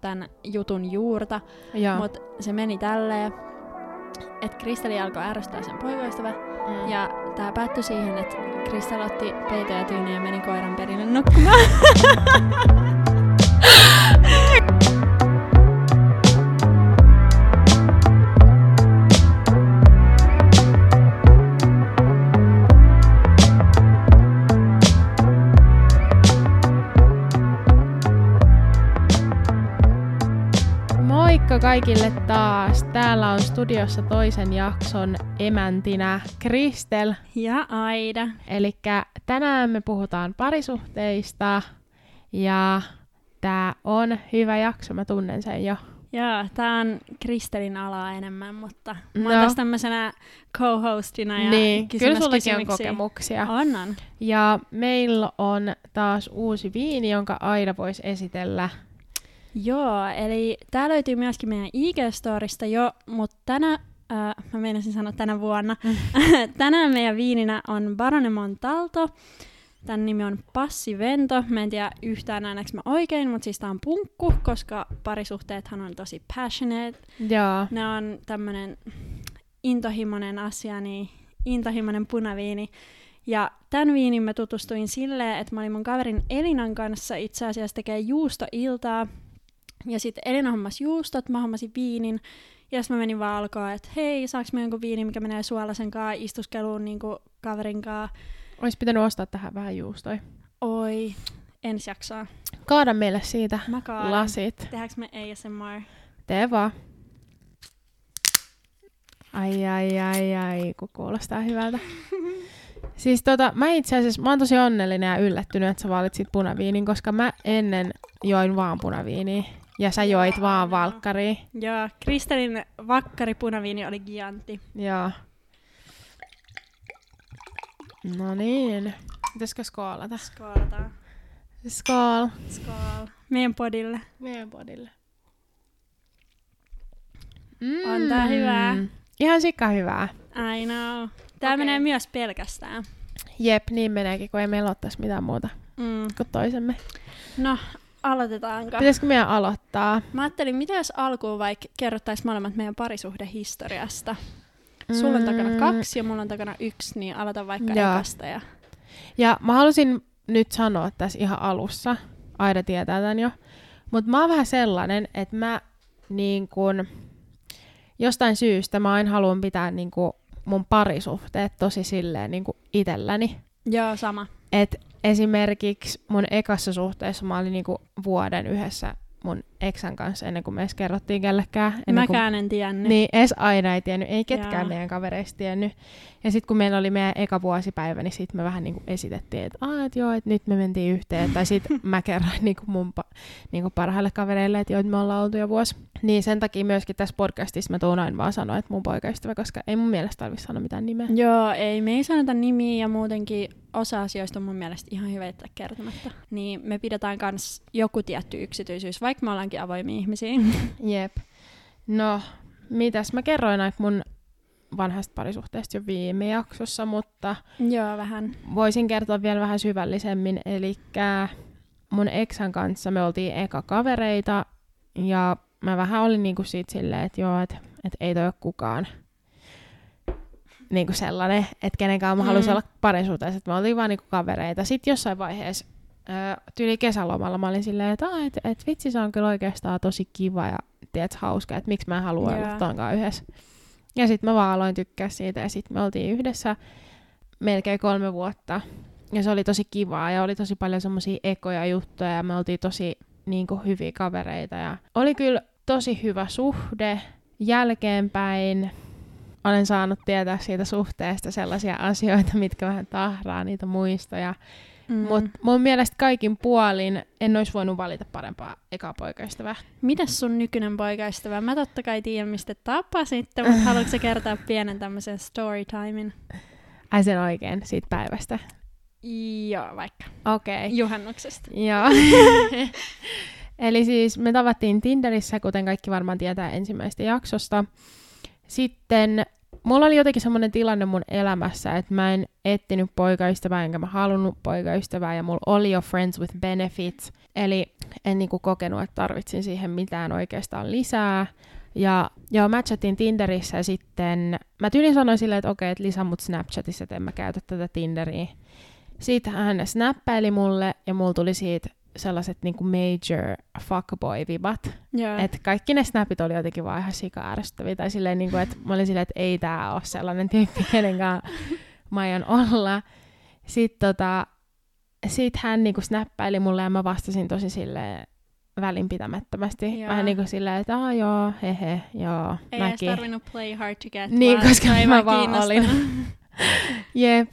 tämän jutun juurta, mutta se meni tälleen, että Kristeli alkoi ärsyttää sen poikaystävä, mm. ja tämä päättyi siihen, että Kristel otti peito ja tyyny ja meni koiran perille nukkumaan. kaikille taas. Täällä on studiossa toisen jakson emäntinä Kristel. ja Aida. Eli tänään me puhutaan parisuhteista ja tää on hyvä jakso, mä tunnen sen jo. Joo, tää on Kristelin alaa enemmän, mutta mä oon No. tässä tämmöisenä co-hostina ja niin, kyllä sullakin on kokemuksia. On, on. Ja meillä on taas uusi viini, jonka Aida voisi esitellä. Joo, eli tää löytyy myöskin meidän IG-storista jo, mutta tänä, äh, mä meinasin sanoa tänä vuonna, tänään meidän viininä on Barone Montalto. Tän nimi on Passi Vento. Mä en tiedä yhtään äänäks mä oikein, mutta siis tää on punkku, koska parisuhteethan on tosi passionate. Joo. Ne on tämmönen intohimoinen asia, niin intohimoinen punaviini. Ja tämän viinin mä tutustuin silleen, että mä olin mun kaverin Elinan kanssa itse asiassa tekee juustoiltaa. Ja sitten Elina hommasi juustot, mä hommasin viinin. Ja sitten mä menin vaan alkaa, että hei, saaks mä jonkun viini, mikä menee suolasen kaa istuskeluun niin kaverin kaa. Olisi pitänyt ostaa tähän vähän juustoja. Oi, ensi jaksoa. Kaada meille siitä Mä kaadan. lasit. Tehdäänkö me ASMR? Tee vaan. Ai, ai, ai, ai, kun kuulostaa hyvältä. Siis tota, mä itse asiassa, mä oon tosi onnellinen ja yllättynyt, että sä valitsit punaviinin, koska mä ennen join vaan punaviiniä. Ja sä joit vaan valkkaria. Joo, Kristelin vakkari punaviini oli giantti. Joo. No niin. Pitäisikö skoolata? Skoolataan. Skool. Skool. Meidän podille. Meidän podille. On tää hyvää. Ihan sikka hyvää. I know. Tää Okei. menee myös pelkästään. Jep, niin meneekin, kun ei meillä ole tässä mitään muuta Mm. kuin toisemme. No, aloitetaanko? Pitäisikö meidän aloittaa? Mä ajattelin, mitä jos alkuun vaikka kerrottais molemmat meidän parisuhdehistoriasta. Sulla on takana Mm, kaksi ja mulla on takana yksi, niin aloita vaikka Joo. ekasta. Ja... Ja mä halusin nyt sanoa tässä ihan alussa, Aida tietää tämän jo, mutta mä oon vähän sellainen, että mä niin kun, jostain syystä mä aina haluan pitää niin kun, mun parisuhteet tosi silleen niin kun itselläni. Joo, sama. Et esimerkiksi mun ekassa suhteessa mä olin niinku vuoden yhdessä mun eksän kanssa ennen kuin me edes kerrottiin kellekään. Ennen kuin, Mäkään en tiennyt. niin, edes aina ei tiennyt, ei ketkään Jaa. meidän kavereista tiennyt. Ja sitten kun meillä oli meidän eka vuosipäivä, niin sitten me vähän niinku esitettiin, että Aa, et joo, että nyt me mentiin yhteen. tai sitten mä kerroin niinku mun pa- niinku parhaille kavereille, että joo, me ollaan oltu jo vuosi. Niin sen takia myöskin tässä podcastissa mä tuun aina vaan sanoa, että mun poikaystävä, koska ei mun mielestä tarvitse sanoa mitään nimeä. Joo, ei, me ei sanota nimiä ja muutenkin osa asioista on mun mielestä ihan hyvä jättää kertomatta. Niin me pidetään kans joku tietty yksityisyys, vaikka me ollaankin avoimia ihmisiä. Jep. No, mitäs mä kerroin aika mun vanhasta parisuhteesta jo viime jaksossa, mutta Joo, vähän. voisin kertoa vielä vähän syvällisemmin. Eli mun eksän kanssa me oltiin eka kavereita ja mä vähän olin niinku siitä silleen, että joo, että et ei toi ole kukaan niinku sellainen, että kenenkään mä Mm. olla parisuhteessa, että me oltiin vaan niinku kavereita. Sitten jossain vaiheessa tyyli kesälomalla mä olin silleen, että et, et vitsi se on kyllä oikeastaan tosi kiva ja tiedät, hauska, että miksi mä en halua Joo. olla tonkaan yhdessä. Ja sitten mä vaan aloin tykkää siitä ja sitten me oltiin yhdessä melkein kolme vuotta. Ja se oli tosi kivaa ja oli tosi paljon semmoisia ekoja juttuja ja me oltiin tosi niin kuin, hyviä kavereita. Ja oli kyllä tosi hyvä suhde jälkeenpäin. Olen saanut tietää siitä suhteesta sellaisia asioita, mitkä vähän tahraa niitä muistoja. Mm. Mutta mun mielestä kaikin puolin en olisi voinut valita parempaa ekaa poikaystävää. Mitäs sun nykyinen poikaystävä? Mä totta kai tiedän, mistä tapasitte, mutta haluatko kertoa pienen tämmöisen storytimen? Ai sen oikein siitä päivästä. Joo, vaikka. Okei. Okay. Juhannuksesta. Joo. Eli siis me tavattiin Tinderissä, kuten kaikki varmaan tietää ensimmäistä jaksosta. Sitten mulla oli jotenkin semmoinen tilanne mun elämässä, että mä en etsinyt poikaystävää, enkä mä halunnut poikaystävää, ja mulla oli jo friends with benefits, eli en niinku kokenut, että tarvitsin siihen mitään oikeastaan lisää. Ja joo, matchattiin Tinderissä ja sitten mä tyylin sanoin silleen, että okei, että lisää mut Snapchatissa, että en mä käytä tätä Tinderiä. Sitten hän snappaili mulle ja mulla tuli siitä sellaiset niinku major fuckboy-vibat. Joo. Että kaikki ne snapit oli jotenkin vaan ihan sika Tai silleen, niinku, että mä olin silleen, että ei tää ole sellainen tyyppi, kenen kanssa mä aion olla. Sitten tota, sit hän niinku snappaili mulle ja mä vastasin tosi silleen välinpitämättömästi. Joo. Vähän niinku silleen, että aah joo, hehe, joo, Ei edes mäkin. tarvinnut play hard to get Niin, koska mä vaan olin. Jep.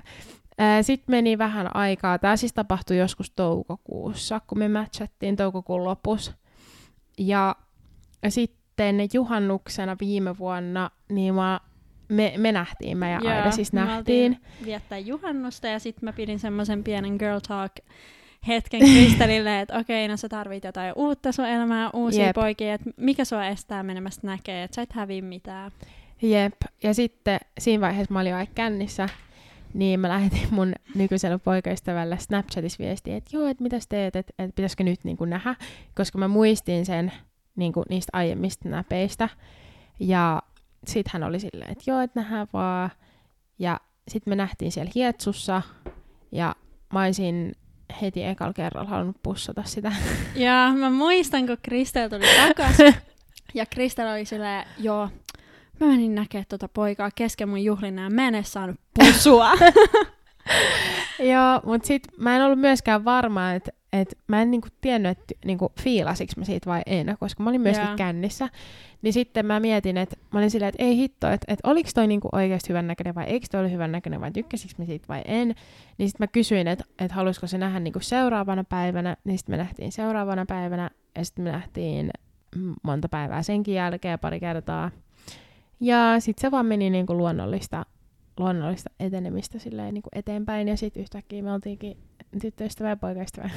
Sitten meni vähän aikaa. Tämä siis tapahtui joskus toukokuussa, kun me matchattiin toukokuun lopussa. Ja sitten juhannuksena viime vuonna, niin mä, me, me nähtiin, mä ja Joo, Aida siis nähtiin. viettää juhannusta ja sitten mä pidin semmoisen pienen girl talk hetken Kristelille, että okei, no sä tarvit jotain uutta sun elämää, uusia Jep. poikia, että mikä sua estää menemästä näkee, että sä et häviä mitään. Jep. Ja sitten siinä vaiheessa mä olin aika kännissä, niin mä lähetin mun nykyiselle poikaystävälle Snapchatissa viestiä, että joo, että mitäs teet, että, että pitäisikö nyt niin kuin nähdä, koska mä muistin sen niin kuin niistä aiemmista näpeistä. Ja sit hän oli silleen, että joo, että nähdään vaan. Ja sitten me nähtiin siellä Hietsussa, ja mä olisin heti ekalla kerralla halunnut pussata sitä. Ja mä muistan, kun Kristel tuli takaisin, ja Kristel oli silleen, joo, mä menin näkemään tota poikaa kesken mun juhlinnan ja mä en edes saanut pusua. Joo, mutta sit mä en ollut myöskään varma, että et mä en niinku tiennyt, että niinku fiilasiks mä siitä vai en, koska mä olin myöskin Joo. kännissä. Niin sitten mä mietin, että mä olin silleen, että ei hitto, että et oliks toi niinku oikeasti hyvän näköinen vai eikö toi ole hyvän näköinen vai tykkäsiks mä siitä vai en. Niin sitten mä kysyin, että et haluaisiko se nähdä niinku seuraavana päivänä, niin sitten me nähtiin seuraavana päivänä ja sitten me nähtiin monta päivää senkin jälkeen pari kertaa. Ja sitten se vaan meni niinku luonnollista luonnollista etenemistä silleen niin kuin eteenpäin, ja sitten yhtäkkiä me oltiinkin tyttöystävä ja poikaystävä.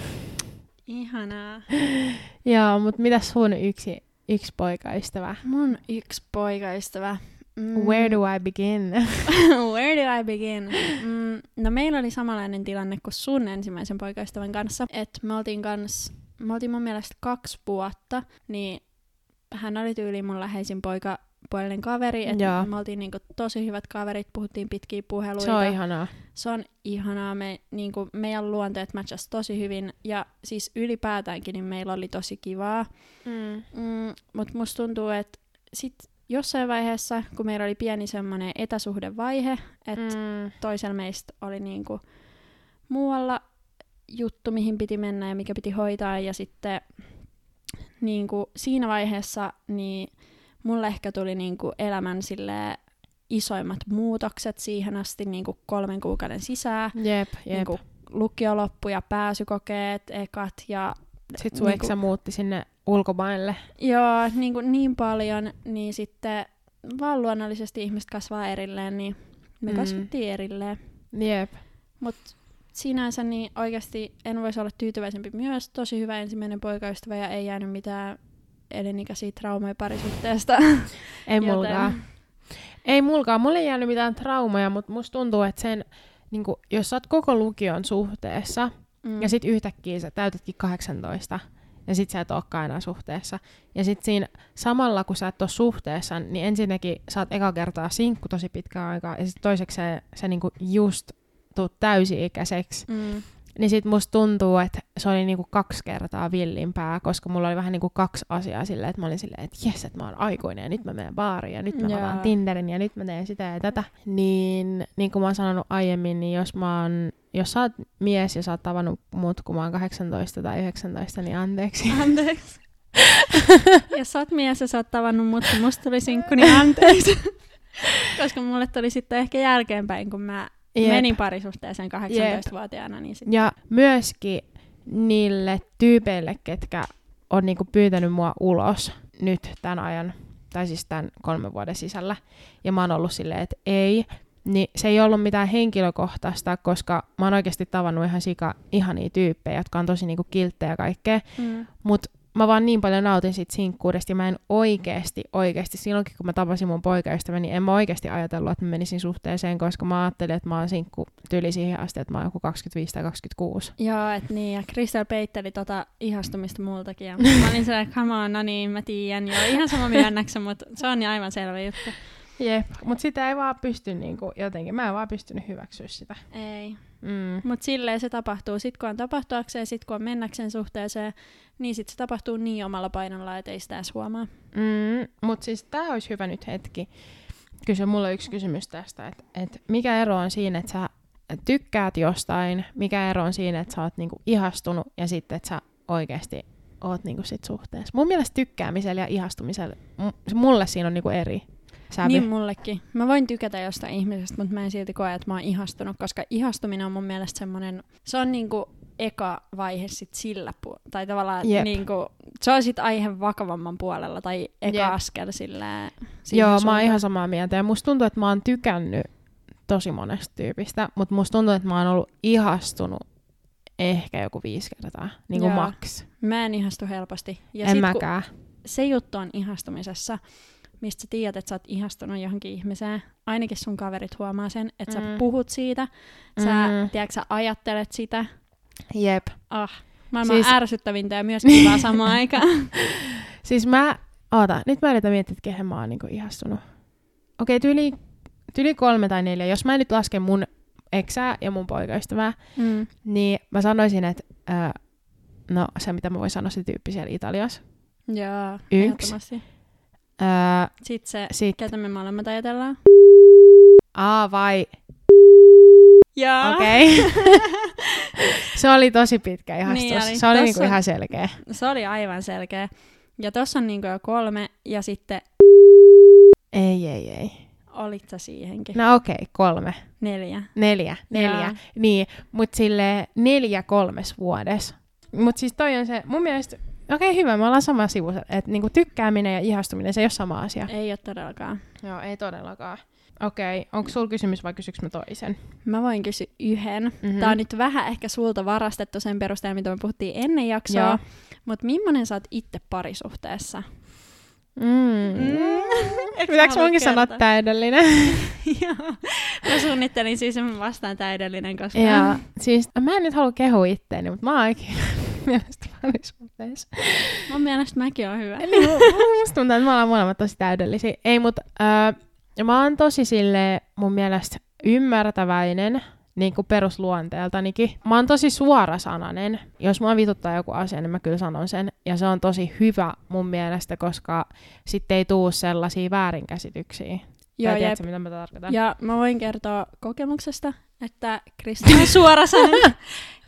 Ihanaa. Joo, mutta mitä sun yksi, yksi poikaystävä? Mun yksi poikaystävä. Mm. Where do I begin? Where do I begin? Mm, no meillä oli samanlainen tilanne kuin sun ensimmäisen poikaystävän kanssa. Että me oltiin kans, me oltiin mun mielestä kaksi vuotta, niin hän oli tyyli mun läheisin poika puolinen kaveri, että Joo. me oltiin niinku tosi hyvät kaverit, puhuttiin pitkiä puheluita. Se on ihanaa. Se on ihanaa, me, niinku, meidän luonteet matchas tosi hyvin, ja siis ylipäätäänkin niin meillä oli tosi kivaa. Mm. Mm, Mutta musta tuntuu, että sit jossain vaiheessa, kun meillä oli pieni semmoinen etäsuhdevaihe, että mm. Mm. toisella meistä oli niinku muualla juttu, mihin piti mennä ja mikä piti hoitaa, ja sitten niinku siinä vaiheessa niin mulle ehkä tuli niinku elämän silleen isoimmat muutokset siihen asti niinku kolmen kuukauden sisään. Jep, jep. Niinku lukio loppu ja pääsykokeet, ekat ja Sitten sun niinku- muutti sinne ulkomaille. Joo, niin, kuin niin paljon, niin sitten vaan luonnollisesti ihmiset kasvaa erilleen, niin me Mm. kasvettiin erilleen. Jep. Mutta sinänsä niin oikeasti en voisi olla tyytyväisempi myös. Tosi hyvä ensimmäinen poikaystävä ja ei jäänyt mitään elinikäisiä traumoja parisuhteesta. Ei Joten- mulkaan. Ei mulkaan. Mulle ei jäänyt mitään traumaja, mutta musta tuntuu, että sen, niin kun, jos sä oot koko lukion suhteessa, Mm. Ja sit yhtäkkiä sä täytätkin 18, ja sit sä et olekaan enää suhteessa. Ja sit siinä samalla, kun sä et ole suhteessa, niin ensinnäkin sä oot eka kertaa sinkku tosi pitkään aikaa, ja sit toiseksi sä, sä niinku just tuut täysi-ikäiseksi. Mm. Niin sit musta tuntuu, että se oli niinku kaksi kertaa villimpää, koska mulla oli vähän niinku kaksi asiaa silleen, että mä olin silleen, että jes, että mä oon aikuinen ja nyt mä menen baariin ja nyt mä avaan Tinderin ja nyt mä teen sitä ja tätä. Niin, niin kuin mä oon sanonut aiemmin, niin jos mä oon, jos sä oot mies ja sä oot tavannut mut, kun mä oon 18 tai 19, niin anteeksi. Anteeksi. Jos sä oot mies ja sä oot tavannut mut, kun musta tuli sinkku, niin anteeksi. Koska mulle tuli sitten ehkä jälkeenpäin, kun mä Jep. menin parisuhteeseen 18-vuotiaana, niin sit... Ja myöskin niille tyypeille, ketkä on niinku pyytänyt mua ulos nyt tämän ajan, tai siis tämän kolmen vuoden sisällä, ja mä oon ollut silleen, että ei, niin se ei ollut mitään henkilökohtaista, koska mä oon oikeasti tavannut ihan sika ihania tyyppejä, jotka on tosi niinku kilttejä ja kaikkea, Mm. mutta mä vaan niin paljon nautin siitä sinkkuudesta ja mä en oikeesti, oikeesti, silloinkin kun mä tapasin mun poikaystäväni, niin en mä oikeesti ajatellut, että mä menisin suhteeseen, koska mä ajattelin, että mä oon sinkku tyli siihen asti, että mä oon joku 25 tai 26. Joo, että niin, ja Kristel peitteli tota ihastumista multakin, ja mä olin sellainen, come on, no niin, mä tiedän, joo, ihan sama myönnäksä, mutta se on niin aivan selvä juttu. Jep, mutta sitä ei vaan pysty niinku, jotenkin, mä en vaan pystynyt hyväksyä sitä. Ei. Mm. Mutta silleen se tapahtuu. Sitten kun on tapahtuakseen, sitten kun on mennäkseen suhteeseen, niin sitten se tapahtuu niin omalla painolla, että ei sitä edes huomaa. Mm, mutta siis tämä olisi hyvä nyt hetki kysyä mulle yksi kysymys tästä, että et mikä ero on siinä, että sä tykkäät jostain, mikä ero on siinä, että sä oot niinku ihastunut ja sitten, että sä oikeasti oot niinku sit suhteessa. Mun mielestä tykkäämisellä ja ihastumisella, m- mulle siinä on niinku eri sävy. Niin mullekin. Mä voin tykätä jostain ihmisestä, mutta mä en silti koe, että mä oon ihastunut, koska ihastuminen on mun mielestä semmoinen, se on niinku eka vaihe sit sillä pu- tai tavallaan Jep. niinku, se on sit aihe vakavamman puolella, tai eka Jep. askel sillä Joo, mä oon suuntaan. ihan samaa mieltä. Ja musta tuntuu, että mä oon tykännyt tosi monesta tyypistä, mutta musta tuntuu, että mä oon ollut ihastunut ehkä joku viisi kertaa, niin kuin Joo. max. Mä en ihastu helposti. Ja en sit, mäkään. Se juttu on ihastumisessa, mistä sä tiedät, että sä oot ihastunut johonkin ihmiseen. Ainakin sun kaverit huomaa sen, että sä Mm. puhut siitä, sä, Mm. tiedätkö, sä ajattelet sitä. Jep. Ah, maailman Siis- ärsyttävintä ja myös kivaa samaan aikaan. Siis mä, oota, nyt mä yritän miettiä, että kehen mä oon niinku ihastunut. Okei, tyyli, tyyli kolme tai neljä. Jos mä nyt lasken mun eksää ja mun poikaystävää, Mm. niin mä sanoisin, että äh, no se mitä mä voin sanoa, se tyyppi siellä Italiassa. Joo, Yksi. ehdottomasti. Äh, Sitten se, sit, ketä me molemmat ajatellaan. aa vai, Joo. okei. se oli tosi pitkä ihastus. Niin oli. se oli Tossa- niinku ihan selkeä. Se oli aivan selkeä. Ja tossa on niinku jo kolme, ja sitten Ei, ei, ei. olit sä siihenkin. No okei, okay, kolme. Neljä. Neljä, neljä. Jaa. Niin, mutta sille neljä kolmes vuodessa. Mutta siis toi on se, mun mielestä, okei okay, hyvä, me ollaan sama sivu, että niinku tykkääminen ja ihastuminen, se ei ole sama asia. Ei ole todellakaan. Joo, ei todellakaan. Okei, okay. onko sulla kysymys vai kysyks mä toisen? Mä voin kysyä yhden. Mhm. Mm-hmm. Tää on nyt vähän ehkä sulta varastettu sen perusteella, mitä me puhuttiin ennen Joo. jaksoa. Mutta millainen sä oot itse parisuhteessa? Mm. Eikö Pitääkö munkin sanoa täydellinen? Joo. Mä suunnittelin siis, että mä vastaan täydellinen, koska... ja siis mä en nyt halua kehua itteeni, mutta mä oon ainakin mielestä parisuhteessa. Mun mielestä mäkin on hyvä. Eli mu- mu- musta tuntuu, että me ollaan molemmat tosi täydellisiä. Ei, mutta äh, mä oon tosi sille mun mielestä ymmärtäväinen, niin kuin perusluonteeltanikin. Mä oon tosi suorasanainen. Jos mua vituttaa joku asia, niin mä kyllä sanon sen. Ja se on tosi hyvä mun mielestä, koska sitten ei tuu sellaisia väärinkäsityksiä. Joo, tiedätkö, mitä mä tarkoitan? Ja mä voin kertoa kokemuksesta, että Kristel on suorasanainen.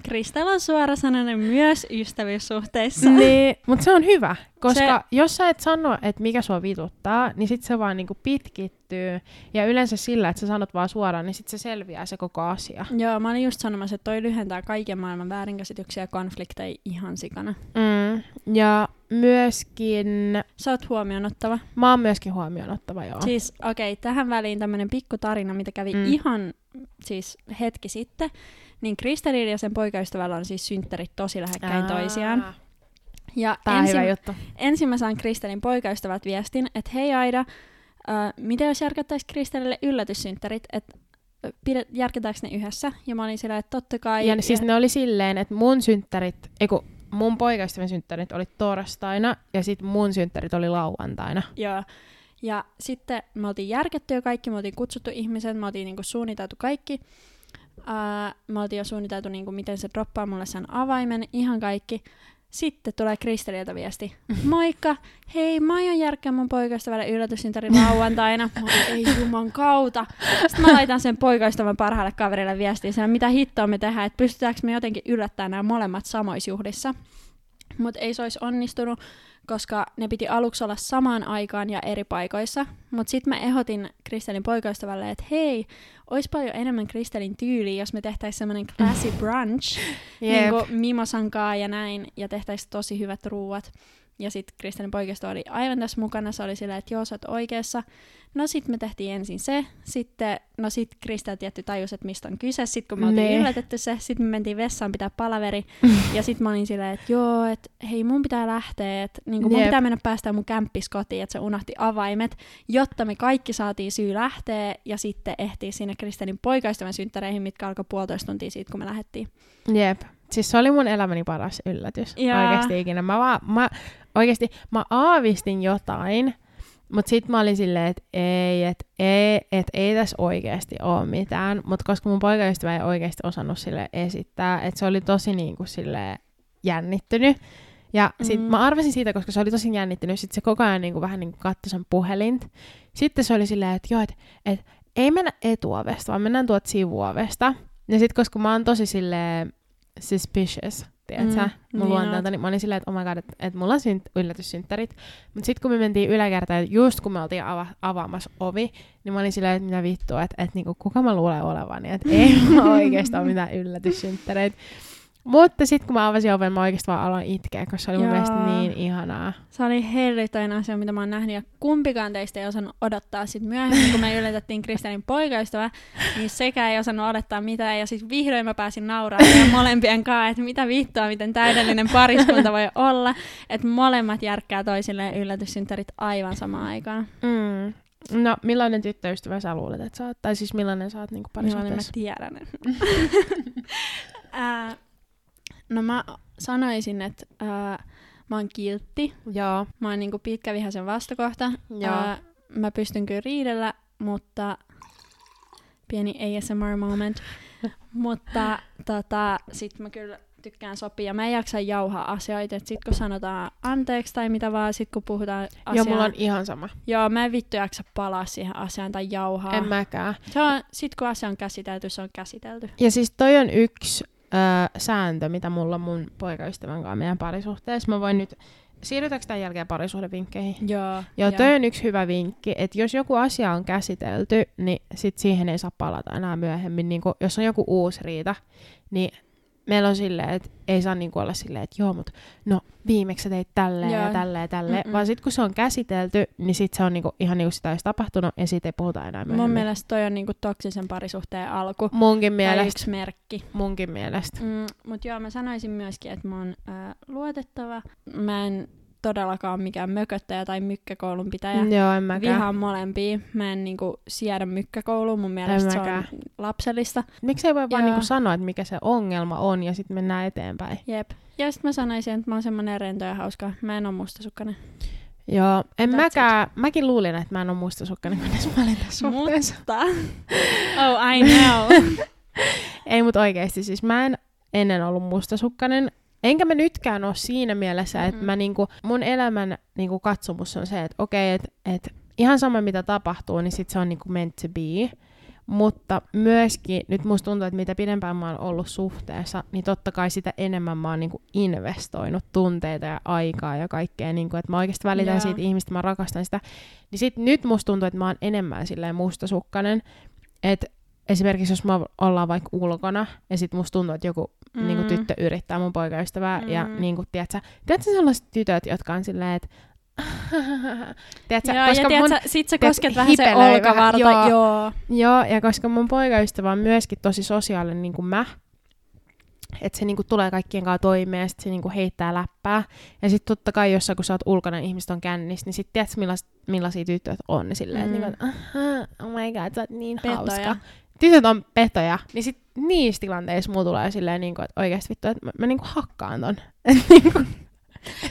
Kristel on suorasanainen myös ystävyyssuhteissa. Niin, mutta se on hyvä, koska Se- jos sä et sano, että mikä sua vituttaa, niin sit se vaan niinku pitkittyy. Ja yleensä sillä, että sä sanot vaan suoraan, niin sit se selviää se koko asia. Joo, mä olin just sanomassa, että toi lyhentää kaiken maailman väärinkäsityksiä ja konflikteja ihan sikana. Mm. Ja myöskin, Sä oot huomioon ottava. mä oon myöskin huomioon ottava, joo. Siis okei, okay, tähän väliin tämmönen pikku tarina, mitä kävi mm. ihan siis hetki sitten. Niin Kristelin ja sen poikaystävällä on siis synttärit tosi lähekkäin toisiaan. Ja Tää ensin, hyvä juttu. ensin mä saan Kristelin poikaystävältä viestin, että hei Aida, äh, mitä jos järkättäisiin Kristelille yllätyssynttärit, että pidet, ne yhdessä? Ja mä olin sillä, että totta kai. Ja siis ne oli silleen, että mun synttärit, eiku, mun poikaystävän synttärit oli torstaina ja sit mun synttärit oli lauantaina. Joo. Ja sitten me oltiin järketty jo kaikki, me oltiin kutsuttu ihmiset, me oltiin niinku suunniteltu kaikki. Ää, me oltiin jo suunniteltu, niinku, miten se droppaa mulle sen avaimen, ihan kaikki. Sitten tulee Kristeliltä viesti. Moikka, hei mä aion järkkää mun poikaystävälle yllätyssyntäri lauantaina. Mä ei juman kautta. Sitten mä laitan sen poikaystävän parhaalle kaverille viestiä, sen, mitä hittoa me tehdään, että pystytäänkö me jotenkin yllättämään nämä molemmat samoissa juhlissa. Mutta ei se olisi onnistunut, koska ne piti aluksi olla samaan aikaan ja eri paikoissa. Mutta sitten mä ehdotin Kristelin poikaystävälle, että hei, olisi paljon enemmän Kristelin tyyliä, jos me tehtäisiin semmoinen classy brunch, Jep. niin kuin mimosankaa ja näin, ja tehtäisiin tosi hyvät ruuat. Ja sitten Kristianin poikisto oli aivan tässä mukana. Se oli silleen, että joo, sä oot oikeassa. No sit me tehtiin ensin se. Sitten, no sit Kristian tietty tajus, että mistä on kyse. Sitten kun me oltiin Nee. yllätetty se, sitten me mentiin vessaan pitää palaveri. ja sitten mä olin silleen, että joo, että hei mun pitää lähteä. Että niin mun Jep. pitää mennä päästään mun kämppis kotiin, että se unohti avaimet. Jotta me kaikki saatiin syy lähteä. Ja sitten ehtii sinne Kristianin poikaistavan synttäreihin, mitkä alkoi puolitoista tuntia siitä, kun me lähdettiin. Jep. Siis se oli mun elämäni paras yllätys. Jaa. Oikeasti ikinä. Mä, vaan, mä, oikeasti, mä aavistin jotain, mutta sit mä olin silleen, että ei, että ei, et ei tässä oikeasti ole mitään. Mutta koska mun poikaystävä ei oikeasti osannut sille esittää, että se oli tosi niinku sille jännittynyt. Ja sit Mm. mä arvasin siitä, koska se oli tosi jännittynyt, sit se koko ajan niinku vähän niinku katsoi sen puhelint. Sitten se oli silleen, että joo, että et, ei mennä etuovesta, vaan mennään tuot sivuovesta. Ja sitten koska mä oon tosi silleen suspicious, tiedätkö, Mm, mun niin luonteelta, niin mä olin silleen, että oh my god, että et mulla on synt- yllätyssynttärit. Mutta sitten kun me mentiin yläkertaan, just kun me oltiin ava- avaamassa ovi, niin mä olin silleen, että mitä vittua, että et, niinku, kuka mä luulen olevani, että ei mulla oikeastaan mitään yllätyssynttäreitä. Mutta sitten kun mä avasin oven, mä oikeasti vaan aloin itkeä, koska se oli mun Jaa. mielestä niin ihanaa. Se oli hellyttäin asia, mitä mä oon nähnyt, ja kumpikaan teistä ei osannut odottaa sit myöhemmin, kun me yllätettiin Kristianin poikaystävä, niin sekä ei osannut odottaa mitään, ja sitten vihdoin mä pääsin nauraamaan ja molempien kanssa, että mitä vittua, miten täydellinen pariskunta voi olla, että molemmat järkkää toisilleen yllätyssynttärit aivan samaan aikaan. Mm. No, millainen tyttöystävä sä luulet, että sä oot? Tai siis millainen sä oot niinku Millainen mä parisuhteessa? tiedän. Ää, no mä sanoisin, että ää, mä oon kiltti, Joo. Mä oon niinku pitkävihaisen vastakohta. Joo. Ää, mä pystyn kyllä riidellä, mutta pieni ASMR moment. mutta tota, sit mä kyllä tykkään sopia. Ja mä en jaksa jauhaa asioita. Et sit kun sanotaan anteeksi tai mitä vaan, sit kun puhutaan asiaa. Joo, mulla on ihan sama. Joo, mä en vittu jaksa palaa siihen asiaan tai jauhaa. En mäkään. Se on, sit kun asia on käsitelty, se on käsitelty. Ja siis toi on yksi ö, sääntö, mitä mulla on mun poikaystävän kanssa meidän parisuhteessa. Mä voin nyt, siirrytäänkö tämän jälkeen parisuhdevinkkeihin? Joo. Joo, toi on yksi hyvä vinkki, että jos joku asia on käsitelty, niin sit siihen ei saa palata enää myöhemmin. Niin kun, jos on joku uusi riita, niin meillä on silleen, että ei saa niinku olla silleen, että joo, mutta no viimeksi sä teit tälleen Joo. ja tälleen ja tälleen. Mm-mm. Vaan sit kun se on käsitelty, niin sit se on niinku, ihan niinku sitä olisi tapahtunut ja siitä ei puhuta enää myöhemmin. Mun mielestä toi on niinku toksisen parisuhteen alku. Munkin Tai mielestä. yksi merkki. Munkin mielestä. Mm, Mutta joo, mä sanoisin myöskin, että mä oon ää, luotettava. Mä en todellakaan mikään mököttäjä tai mykkäkoulun pitäjä. Joo, en mäkään. Vihaan molempia. Mä en niinku siedä mykkäkouluun. Mun mielestä se on lapsellista. Miksi ei voi vaan Joo. niinku sanoa, että mikä se ongelma on ja sitten mennään eteenpäin? Jep. Ja sitten mä sanoisin, että mä oon semmonen rento ja hauska. Mä en oo mustasukkainen. Joo, en That's mäkään. Mäkin luulin, että mä en ole mustasukkainen, kunnes mä olin tässä suhteessa. Mutta... oh, I know. Ei, mutta oikeasti siis mä en ennen ollut mustasukkainen. Enkä mä nytkään ole siinä mielessä, että Mm-mm. mä niinku, mun elämän niinku katsomus on se, että okei, että et ihan sama mitä tapahtuu, niin sit se on niinku meant to be. Mutta myöskin, nyt musta tuntuu, että mitä pidempään mä oon ollut suhteessa, niin totta kai sitä enemmän mä oon niinku investoinut tunteita ja aikaa ja kaikkea, niinku, että mä oikeasti välitän Joo. siitä ihmistä, mä rakastan sitä. Niin sit nyt musta tuntuu, että mä oon enemmän silleen mustasukkainen, että esimerkiksi jos me ollaan vaikka ulkona ja sit musta tuntuu, että joku mm. niinku, tyttö yrittää mun poikaystävää mm. ja Mm. niinku, tiedätkö, tiedätkö sellaiset tytöt, jotka on silleen, että tiedätkö, joo, koska ja mun, tiedät, sä, sit sä tiedät, kosket vähän se olkavarta. joo. joo. Joo, ja koska mun poikaystävä on myöskin tosi sosiaalinen niin kuin mä, että se niinku tulee kaikkien kanssa toimeen ja sit se niinku heittää läppää. Ja sitten totta kai jossain, kun sä oot ulkona ja ihmiset on kännissä, niin sitten tiedätkö millais, millaisia tyttöjä on. Niin silleen, Mm. mm. että niinku, oh my god, sä oot niin Petoja. hauska. Tytöt on petoja. Niin sit niissä tilanteissa mulla tulee silleen, niinku, että oikeasti vittu, että mä, mä niinku hakkaan ton. Niinku,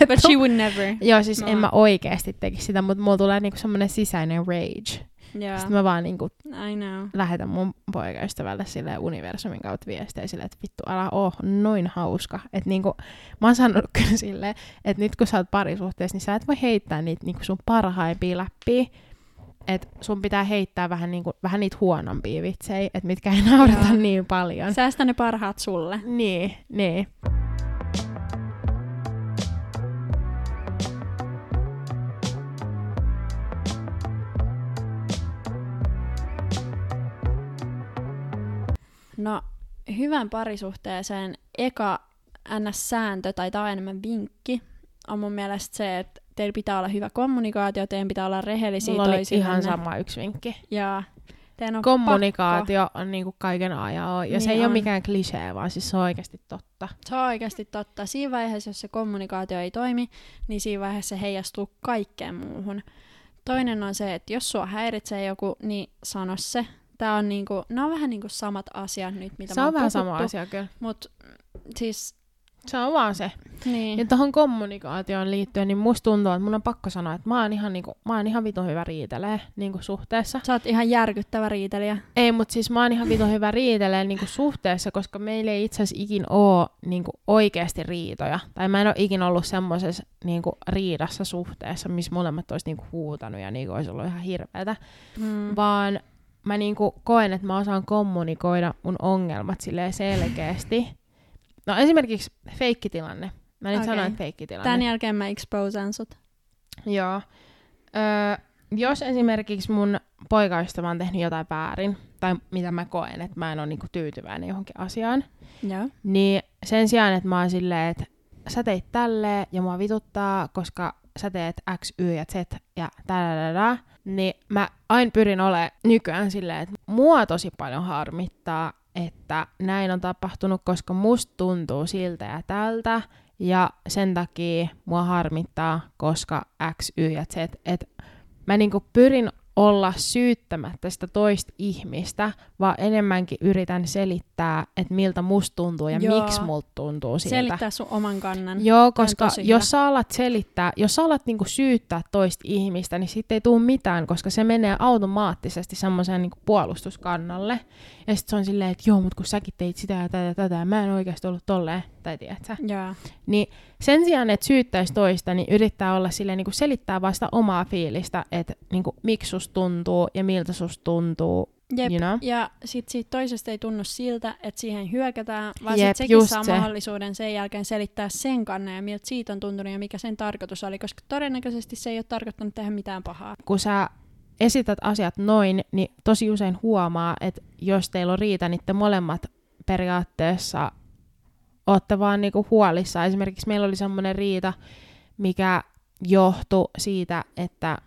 But she would never. Joo, siis No. en mä oikeasti tekisi sitä, mutta mulla tulee niinku semmonen sisäinen rage. Joo, Sitten mä vaan niinku I know. lähetän mun poikaystävälle sille universumin kautta viestejä silleen, että vittu älä oo noin hauska. Että niinku, mä oon sanonut kyllä silleen, että nyt kun sä oot parisuhteessa, niin sä et voi heittää niitä niinku sun parhaimpia läppiä. Että sun pitää heittää vähän, niinku, vähän niitä huonompia vitsejä, että mitkä ei naurata Joo. niin paljon. Säästä ne parhaat sulle. Niin, niin. No, hyvän parisuhteeseen eka NS-sääntö, tai tämä on enemmän vinkki, on mun mielestä se, että teillä pitää olla hyvä kommunikaatio, teidän pitää olla rehellisiä Mulla oli ihan sama yksi vinkki. Ja teidän on Kommunikaatio on niinku kaiken ajan. Ja Niin se ei on. ole mikään klisee, vaan siis se on oikeasti totta. pakko. Se on oikeasti totta. Siinä vaiheessa, jos se kommunikaatio ei toimi, niin siinä vaiheessa se heijastuu kaikkeen muuhun. Toinen on se, että jos sua häiritsee joku, niin sano se. Tää on niinku, nämä on vähän niinku samat asiat nyt, mitä se on vähän puhuttu, sama asia kyllä. Mut siis, Se on vaan se. niin. Ja tuohon kommunikaatioon liittyen, niin musta tuntuu, että mun on pakko sanoa, että mä oon ihan, niinku, mä oon ihan vitun hyvä riitelee niinku suhteessa. Sä oot ihan järkyttävä riitelijä. Ei, mutta siis mä oon ihan vitun hyvä riitelee niinku suhteessa, koska meillä ei itse asiassa ikin oo niinku oikeasti riitoja. Tai mä en ole ikin ollut semmoisessa niinku riidassa suhteessa, missä molemmat olisi niinku huutanut ja niinku olisi ollut ihan hirveätä. Mm. Vaan mä niinku koen, että mä osaan kommunikoida mun ongelmat silleen selkeästi. No esimerkiksi feikkitilanne. Mä nyt Okei. sanoin, että feikkitilanne. Tän jälkeen mä exposean sut. Joo. Öö, jos esimerkiksi mun poikaystävä on tehnyt jotain väärin, tai mitä mä koen, että mä en ole niinku tyytyväinen johonkin asiaan, Joo. niin sen sijaan, että mä oon silleen, että sä teit tälleen ja mua vituttaa, koska sä teet X, Y ja Z ja tällä, niin mä aina pyrin olemaan nykyään silleen, että mua tosi paljon harmittaa, että näin on tapahtunut, koska musta tuntuu siltä ja tältä, ja sen takia mua harmittaa, koska X, Y ja Z, että mä niinku pyrin olla syyttämättä sitä toista ihmistä, vaan enemmänkin yritän selittää, että miltä musta tuntuu ja Joo. miksi multa tuntuu siltä. Selittää sun oman kannan. Joo, koska jos sä alat selittää, jos sä alat niinku syyttää toista ihmistä, niin siitä ei tule mitään, koska se menee automaattisesti semmoiseen niinku puolustuskannalle. Ja sitten se on silleen, että joo, mutta kun säkin teit sitä ja tätä ja tätä, ja mä en oikeasti ollut tolleen, tai tiedät sä. Joo. Niin sen sijaan, että syyttäisi toista, niin yrittää olla silleen, niin kuin selittää vasta omaa fiilistä, että niin kuin, miksi susta tuntuu ja miltä susta tuntuu. Jep. You know? Ja sit siitä toisesta ei tunnu siltä, että siihen hyökätään, vaan Jep, sit sekin saa se. mahdollisuuden sen jälkeen selittää sen kannan ja miltä siitä on tuntunut ja mikä sen tarkoitus oli, koska todennäköisesti se ei ole tarkoittanut tehdä mitään pahaa. Kun sä esität asiat noin, niin tosi usein huomaa, että jos teillä on riita, niin te molemmat periaatteessa olette vaan niinku huolissa. Esimerkiksi meillä oli semmoinen riita, mikä johtui siitä, että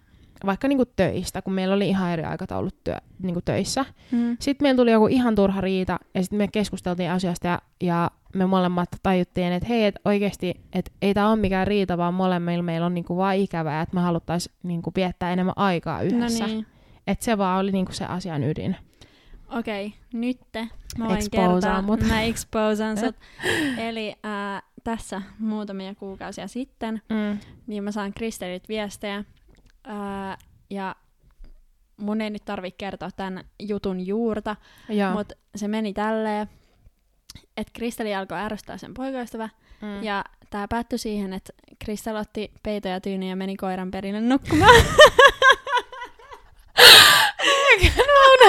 vaikka niinku töistä, kun meillä oli ihan eri aikataulut työ, niinku töissä, Mm. Sitten meillä tuli joku ihan turha riita, ja sitten me keskusteltiin asiasta, ja, ja me molemmat tajuttiin, että hei, et oikeasti, että ei tämä ole mikään riita, vaan molemmilla meillä on niinku vaan ikävää, että me haluttaisiin niinku viettää enemmän aikaa yhdessä. No niin. Että se vaan oli niinku se asian ydin. Okei, nytte mä voin Exposaan kertoa. mut. Mä exposan sut. Eli ää, tässä muutamia kuukausia sitten, Mm. niin mä saan Kristelit viestejä. Ää, ja mun ei nyt tarvitse kertoa tämän jutun juurta, mutta se meni tälleen, että Kristeli alkoi ärsyttää sen poikaystävä. mm. Ja tämä päättyi siihen, että Kristel otti peito ja tyyny ja meni koiran perille nukkumaan.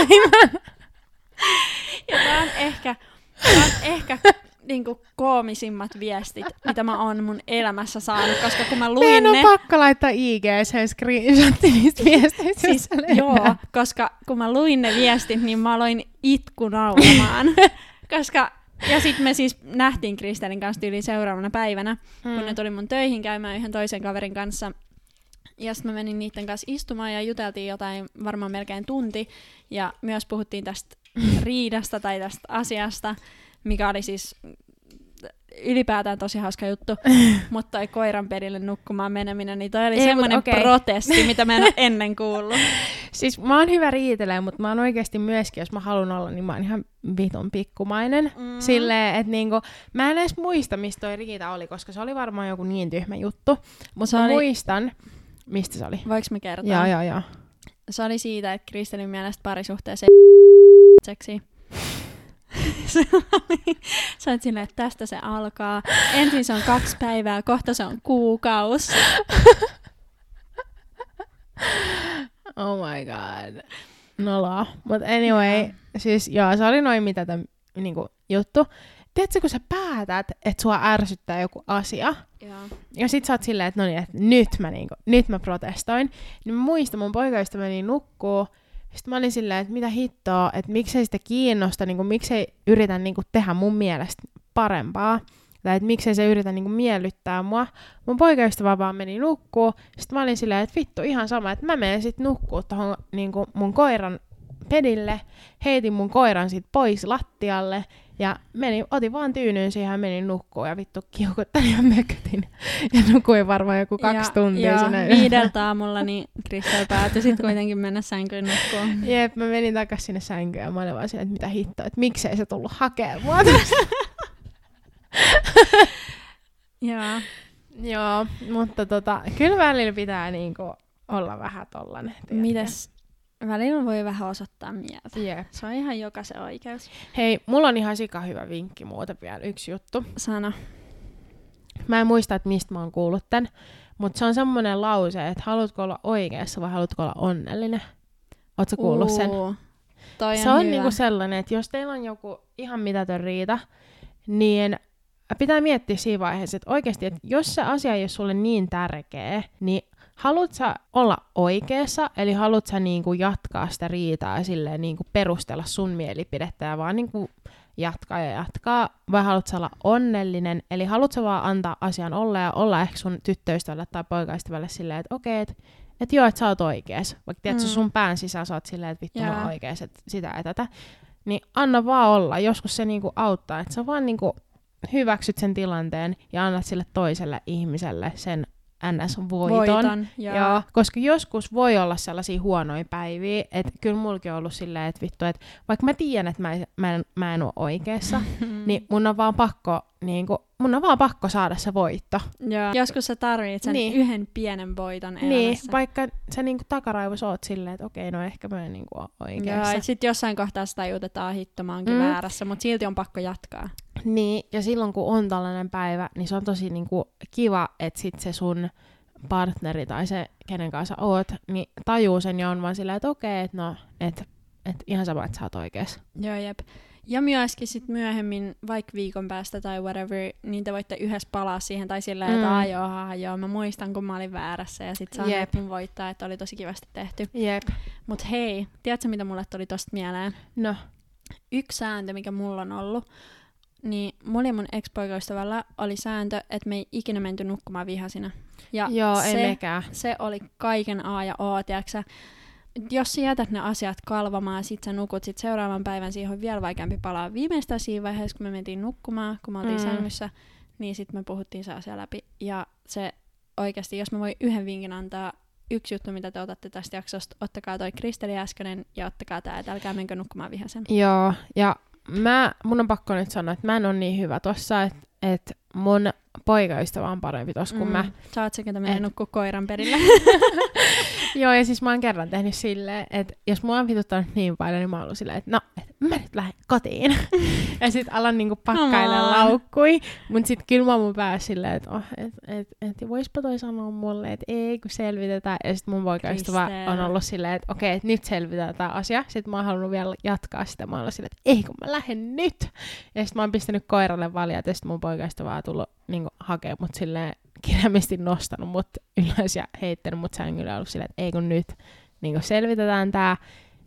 ja tämä on ehkä, tää on ehkä niinku koomisimmat viestit, mitä mä oon mun elämässä saanut, koska kun mä luin Meidän on ne... pakko laittaa IG se screenshotti niistä viesteistä. Siis, joo, koska kun mä luin ne viestit, niin mä aloin itku nauramaan. koska, ja sitten me siis nähtiin Kristelin kanssa yli seuraavana päivänä, mm. kun ne tuli mun töihin käymään yhden toisen kaverin kanssa. Ja sitten mä menin niiden kanssa istumaan ja juteltiin jotain varmaan melkein tunti. Ja myös puhuttiin tästä riidasta tai tästä asiasta, mikä oli siis ylipäätään tosi hauska juttu. Mutta toi koiran perille nukkumaan meneminen, niin toi oli Ei, semmoinen okei. protesti, mitä mä en ole ennen kuullut. Siis mä oon hyvä riitelee, mutta mä oon oikeasti myöskin, jos mä haluan olla, niin mä oon ihan vitun pikkumainen. Mm. Silleen, että niinku, mä en edes muista, mistä toi riita oli, koska se oli varmaan joku niin tyhmä juttu. Mutta oli- muistan, mistä se oli. Voinko mä kertoa? Joo, joo, joo. Se oli siitä, että Kristelin mielestä parisuhteessa seksi. se oli, sä oot silleen, että tästä se alkaa. Ensin se on kaksi päivää, kohta se on kuukaus. Oh my god. Noloa. But anyway, siis joo, se oli noin mitä tämän niinku, juttu. Tiedätkö, kun sä päätät, että sua ärsyttää joku asia, Joo. ja sit sä oot silleen, että no niin, että nyt mä, niinku, nyt mä protestoin, niin mä muistan, mun poikaystäväni nukkuu, sitten mä olin silleen, että mitä hittoa, että miksei sitä kiinnosta, niinku, miksei yritä niinku, tehdä mun mielestä parempaa. tai että miksei se yritä niinku miellyttää mua. Mun poikaystävä vaan meni nukkuu, sitten mä olin silleen, että vittu ihan sama, että mä menen sitten nukkuu tohon niinku mun koiran pedille, heitin mun koiran sit pois lattialle ja menin, otin vaan tyynyyn siihen ja menin nukkuun ja vittu kiukuttelin ja mökötin. Ja nukuin varmaan joku kaksi ja, tuntia ja siinä. viideltä aamulla niin Kristel päätyi sitten kuitenkin mennä sänkyyn nukkuun. Jep, mä menin takas sinne sänkyyn ja mä olin vaan silleen, että mitä hittoa, että miksei se tullut hakemaan mua. Joo. Joo, mutta tota, kyllä välillä pitää niinku olla vähän tollanen. tiedätkö? Mites välillä voi vähän osoittaa mieltä. Jep. Se on ihan jokaisen oikeus. Hei, mulla on ihan sika hyvä vinkki muuta vielä, yksi juttu. Sano. Mä en muista, että mistä mä oon kuullut tän, mutta se on semmoinen lause, että haluatko olla oikeassa vai haluatko olla onnellinen? Ootko kuullut sen? Uu, Toi Se on hyvä. niinku sellainen, että jos teillä on joku ihan mitätön riita, niin pitää miettiä siinä vaiheessa, että oikeasti, että jos se asia ei ole sulle niin tärkeä, niin haluat sä olla oikeassa, eli haluat sä niinku jatkaa sitä riitaa ja silleen niinku perustella sun mielipidettä ja vaan niinku jatkaa ja jatkaa, vai haluat sä olla onnellinen, eli haluat sä vaan antaa asian olla ja olla ehkä sun tyttöystävälle tai poikaystävälle silleen, että okei, että et joo, että sä oot oikeas. Vaikka tiedät, mm. Mm. sun pään sisällä sä oot silleen, että vittu mä oon Joo. oikeas, että sitä ja tätä. Niin anna vaan olla. Joskus se niinku auttaa, että sä vaan niinku hyväksyt sen tilanteen ja annat sille toiselle ihmiselle sen NS-voiton. Voiton. Joo. Joo, koska joskus voi olla sellaisia huonoja päiviä, että kyllä mullakin on ollut silleen, että vittu, että vaikka mä tiedän, että mä en, mä en, mä en ole oikeassa, niin mun on vaan pakko, niin kuin, mun on vaan pakko saada se voitto. Joo. Joskus sä tarvitset sen Niin. yhden pienen voiton Niin, elämässä. vaikka sä niinku takaraivossa oot silleen, että okei, no ehkä mä en niinku ole Joo, oikeassa. ja sit jossain kohtaa sitä tajutetaan hitto, mä oonkin Mm. mm. väärässä, mutta silti on pakko jatkaa. Niin, ja silloin kun on tällainen päivä, niin se on tosi niinku kiva, että sit se sun partneri tai se, kenen kanssa oot, niin tajuu sen ja on vaan silleen, että okei, että no, että et ihan sama, että sä oot oikeassa. Joo, jep. Ja myöskin sit myöhemmin, vaikka viikon päästä tai whatever, niin te voitte yhdessä palaa siihen tai silleen, että Mm. joo, haha, joo, mä muistan, kun mä olin väärässä ja sit saa Jep. mun voittaa, että oli tosi kivasti tehty. Jep. Mut hei, tiedätkö mitä mulle tuli tosta mieleen? No, Yksi sääntö, mikä mulla on ollut, niin mulla ja mun ex-poikaystävällä oli sääntö, että me ei ikinä menty nukkumaan vihasina. Ja joo, se, ei mekään. se oli kaiken A ja O, tiedätkö jos sä jätät ne asiat kalvamaan, sit sä nukut, sit seuraavan päivän siihen on vielä vaikeampi palaa. Viimeistään siinä vaiheessa, kun me mentiin nukkumaan, kun me oltiin Mm. sängyssä, niin sitten me puhuttiin se asia läpi. Ja se oikeasti, jos mä voin yhden vinkin antaa, yksi juttu, mitä te otatte tästä jaksosta, ottakaa toi Kristeli äskeinen ja ottakaa tää, että älkää menkö nukkumaan vihasen. Joo, ja mä, mun on pakko nyt sanoa, että mä en ole niin hyvä tossa, että et mun poikaystävä on parempi tossa kuin mä. Sä oot se, ketä menee koiran perille. Joo, ja siis mä oon kerran tehnyt silleen, että jos mua on vituttanut niin paljon, niin mä oon ollut silleen, että no, et mä nyt lähden kotiin. ja sit alan niinku pakkailla on. laukkui. Mut sit kyllä mä oon mun päässä silleen, että oh, et, et, et, voispa toi sanoa mulle, että ei kun selvitetään. Ja sit mun poikaystävä on ollut silleen, että okei, okay, nyt selvitetään tää asia. Sit mä oon halunnut vielä jatkaa sitä. Mä oon ollut silleen, että ei kun mä lähden nyt. Ja sit mä oon pistänyt koiralle valjat ja sit mun poikaystävä on tullut niinku hakee mut silleen kirjaimisesti nostanut mut ylös ja heittänyt mut sängylle ja ollut silleen, että ei kun nyt niin selvitetään tää.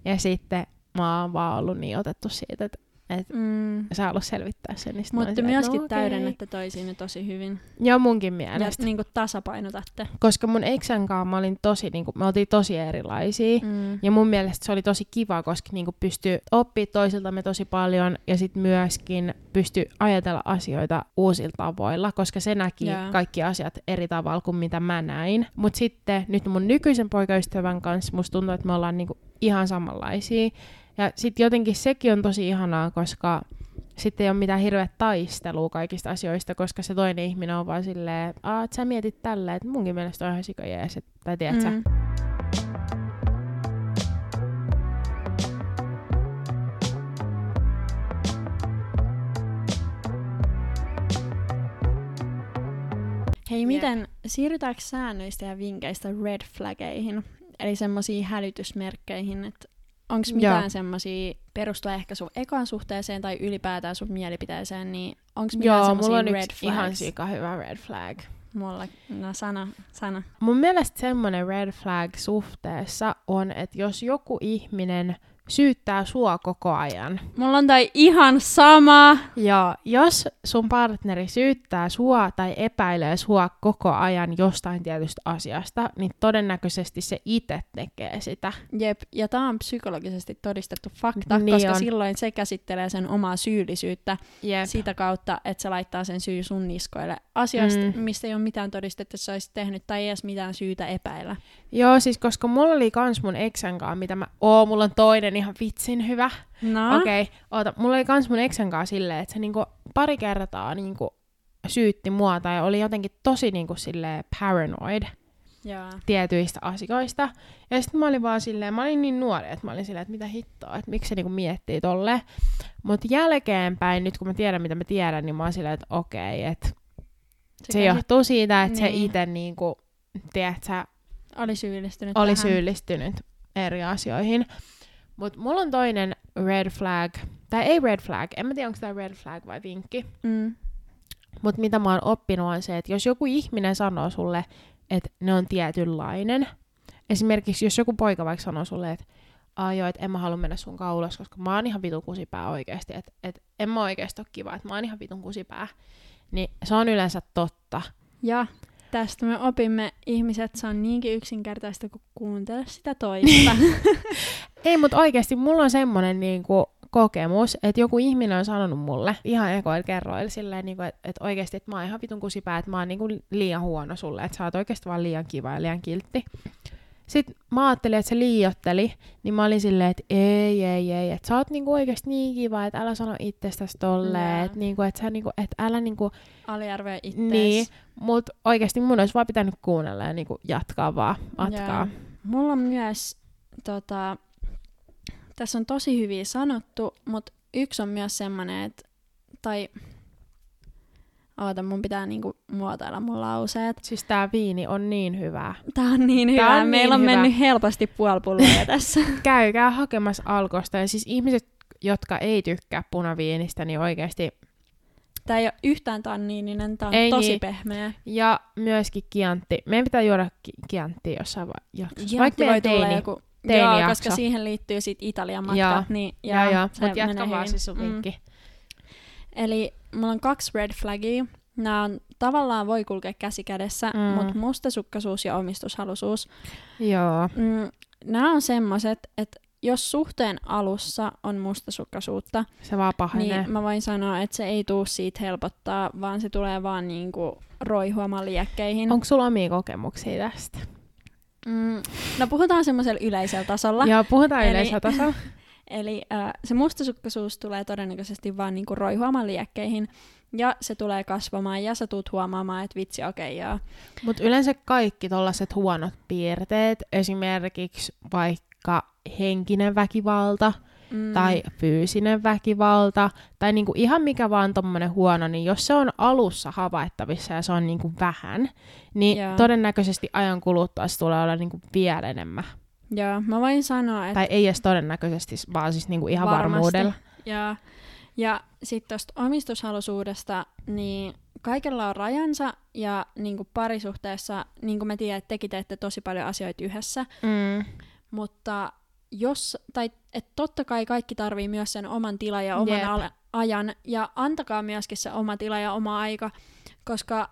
Ja sitten mä oon vaan ollut niin otettu siitä, että et mm. sä halus selvittää sen. Niin Mutta myöskin no, täydennätte toisiinne tosi hyvin. Joo, munkin Ja mielestä. niin kuin tasapainotatte. Koska mun eksän kanssa mä olin tosi, niin kuin, me oltiin tosi erilaisia. Mm. Ja mun mielestä se oli tosi kiva, koska niinku pystyy oppii toisiltamme tosi paljon ja sitten myöskin pystyy ajatella asioita uusilla tavoilla, koska se näki Joo. kaikki asiat eri tavalla kuin mitä mä näin. Mutta sitten nyt mun nykyisen poikaystävän kanssa musta tuntuu, että me ollaan niinku ihan samanlaisia. Ja sitten jotenkin sekin on tosi ihanaa, koska sitten ei ole mitään hirveä taistelua kaikista asioista, koska se toinen ihminen on vaan silleen, että sä mietit tällä, että munkin mielestä on ihan sika jees, et- tai tiedät sä, Mm. Hei, miten siirrytäänkö säännöistä ja vinkkeistä red flageihin, eli semmoisiin hälytysmerkkeihin, että onko mitään semmoisia perustua ehkä sun ekaan suhteeseen tai ylipäätään sun mielipiteeseen, niin onko mitään Joo, mulla on red yksi flags? ihan sika hyvä red flag. Mulla, no sana, sana. Mun mielestä semmoinen red flag suhteessa on, että jos joku ihminen syyttää sua koko ajan. Mulla on toi ihan sama. Ja jos sun partneri syyttää sua tai epäilee sua koko ajan jostain tietystä asiasta, niin todennäköisesti se itse tekee sitä. Jep, ja tämä on psykologisesti todistettu fakta, Niin koska on. silloin se käsittelee sen omaa syyllisyyttä Jep. sitä kautta, että se laittaa sen syy sun niskoille asioista, Mm. mm. mistä ei ole mitään todistetta, että sä olisit tehnyt, tai ei edes mitään syytä epäillä. Joo, siis koska mulla oli kans mun eksän kanssa, mitä mä... Oo, mulla on toinen ihan vitsin hyvä. No, Okei, okay, oota. Mulla oli kans mun eksän kanssa silleen, että se niinku pari kertaa niinku syytti mua tai oli jotenkin tosi niinku silleen paranoid Joo. tietyistä asioista. Ja sitten mä olin vaan silleen, mä olin niin nuori, että mä olin silleen, että mitä hittoa, että miksi se niinku miettii tolleen. Mutta jälkeenpäin, nyt kun mä tiedän mitä mä tiedän, niin mä oon silleen, että okei, että se käsit- johtuu siitä, että se Niin. itse niinku, tiedätkö, oli syyllistynyt oli tähän. syyllistynyt eri asioihin. Mutta mulla on toinen red flag, tai ei red flag, en mä tiedä onko tämä red flag vai vinkki, Mm. mutta mitä mä oon oppinut on se, että jos joku ihminen sanoo sulle, että ne on tietynlainen, esimerkiksi jos joku poika vaikka sanoo sulle, että Ai joo, että en mä halua mennä sun kaulas, koska mä oon ihan vitun kusipää oikeesti, että et, en mä oikeesti ole kiva, että mä oon ihan vitun kusipää. Niin se on yleensä totta. Ja tästä me opimme ihmiset, se on niinkin yksinkertaista kuin kuuntele sitä toista. Ei, mutta oikeasti mulla on semmonen niinku kokemus, että joku ihminen on sanonut mulle ihan ekoilla kerroilla silleen, niinku, että et oikeasti, että mä oon ihan vitun kusipää, että mä oon niinku liian huono sulle, että sä oot oikeasti vaan liian kiva ja liian kiltti. Sitten mä ajattelin, että se liiotteli, niin mä olin silleen, että ei, ei, ei, että sä oot niinku oikeasti niin kiva, että älä sano itsestäsi tolleen, että niinku, et sä niinku, et älä niinku, Aliarvioi ittees. niin, mut oikeasti mun olisi vaan pitänyt kuunnella ja niinku jatkaa vaan matkaa. Joo. Mulla on myös, tota, tässä on tosi hyviä sanottu, mutta yksi on myös semmoinen, että, tai oota, mun pitää niinku muotoilla mun lauseet. Siis tää viini on niin hyvää. Tää on niin Tää hyvä. on Meillä niin on hyvä. mennyt helposti puoli tässä. käykää hakemassa alkosta. Ja siis ihmiset, jotka ei tykkää punaviinistä, niin oikeasti. Tää ei ole yhtään tanniininen, tää on Ei tosi niin. pehmeä. Ja myöskin kiantti. Meidän pitää juoda ki- kianttia jossain jaksossa. Vaikka voi meidän tulla teini. joku, teini joo, jakso. koska siihen liittyy sit Italian matka. Joo. Niin, Joo, joo. se Mutta jatka vaan siis sun Mm. Eli mulla on kaksi red flagia. Nämä on, tavallaan voi kulkea käsi kädessä, Mm. mutta mustasukkaisuus ja omistushalusuus. Joo. Mm, nämä on semmoiset, että jos suhteen alussa on mustasukkaisuutta, Se vaan pahenee. niin mä voin sanoa, että se ei tuu siitä helpottaa, vaan se tulee vaan niinku roihuamaan liekkeihin. Onko sulla omia kokemuksia tästä? Mm, no puhutaan semmoisella yleisellä tasolla. Joo, puhutaan Eli- yleisellä tasolla. Eli äh, se mustasukkaisuus tulee todennäköisesti vaan niinku roihuamaan liekkeihin. Ja se tulee kasvamaan ja sä tuut huomaamaan, että vitsi okei okay, joo. Mutta yleensä kaikki tollaset huonot piirteet, esimerkiksi vaikka henkinen väkivalta, Mm, tai fyysinen väkivalta, tai niinku ihan mikä vaan tommonen huono, niin jos se on alussa havaittavissa ja se on niinku vähän, niin Joo. todennäköisesti ajan kuluttua se tulee olla niinku vielä enemmän. Joo, mä voin sanoa, että Tai ei edes todennäköisesti, vaan siis niinku ihan Varmasti. varmuudella. Ja, ja sitten tuosta omistushalusuudesta, niin kaikella on rajansa ja niin kuin parisuhteessa, niin kuin mä tiedän, että tekin teette tosi paljon asioita yhdessä, Mm. mutta jos, tai että totta kai kaikki tarvii myös sen oman tilan ja oman Jep. ajan, ja antakaa myöskin se oma tila ja oma aika, koska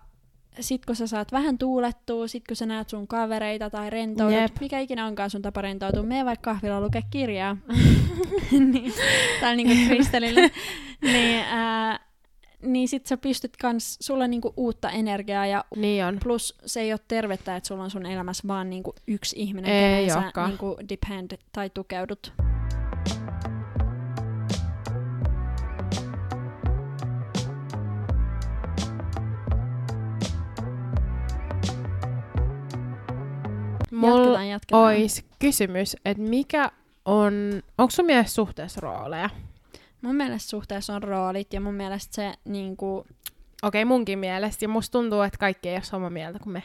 sit kun sä saat vähän tuulettua, sit kun sä näet sun kavereita tai rentoudut, Jep. mikä ikinä onkaan sun tapa rentoutua, mene vaikka kahvilla lukea kirjaa. niin, tai niinku Kristelille. niin, ää, niin sit sä pystyt kans, sulla on niinku uutta energiaa ja Niin on. plus se ei ole tervettä, että sulla on sun elämässä vaan niinku yksi ihminen, Ei kehen sä niinku depend tai tukeudut. Mulla Jatketaan, jatketaan. ois kysymys, että mikä on, onko sun mielestä suhteessa rooleja? Mun mielestä suhteessa on roolit ja mun mielestä se niinku... Okei, munkin mielestä. Ja musta tuntuu, että kaikki ei ole samaa mieltä kuin me.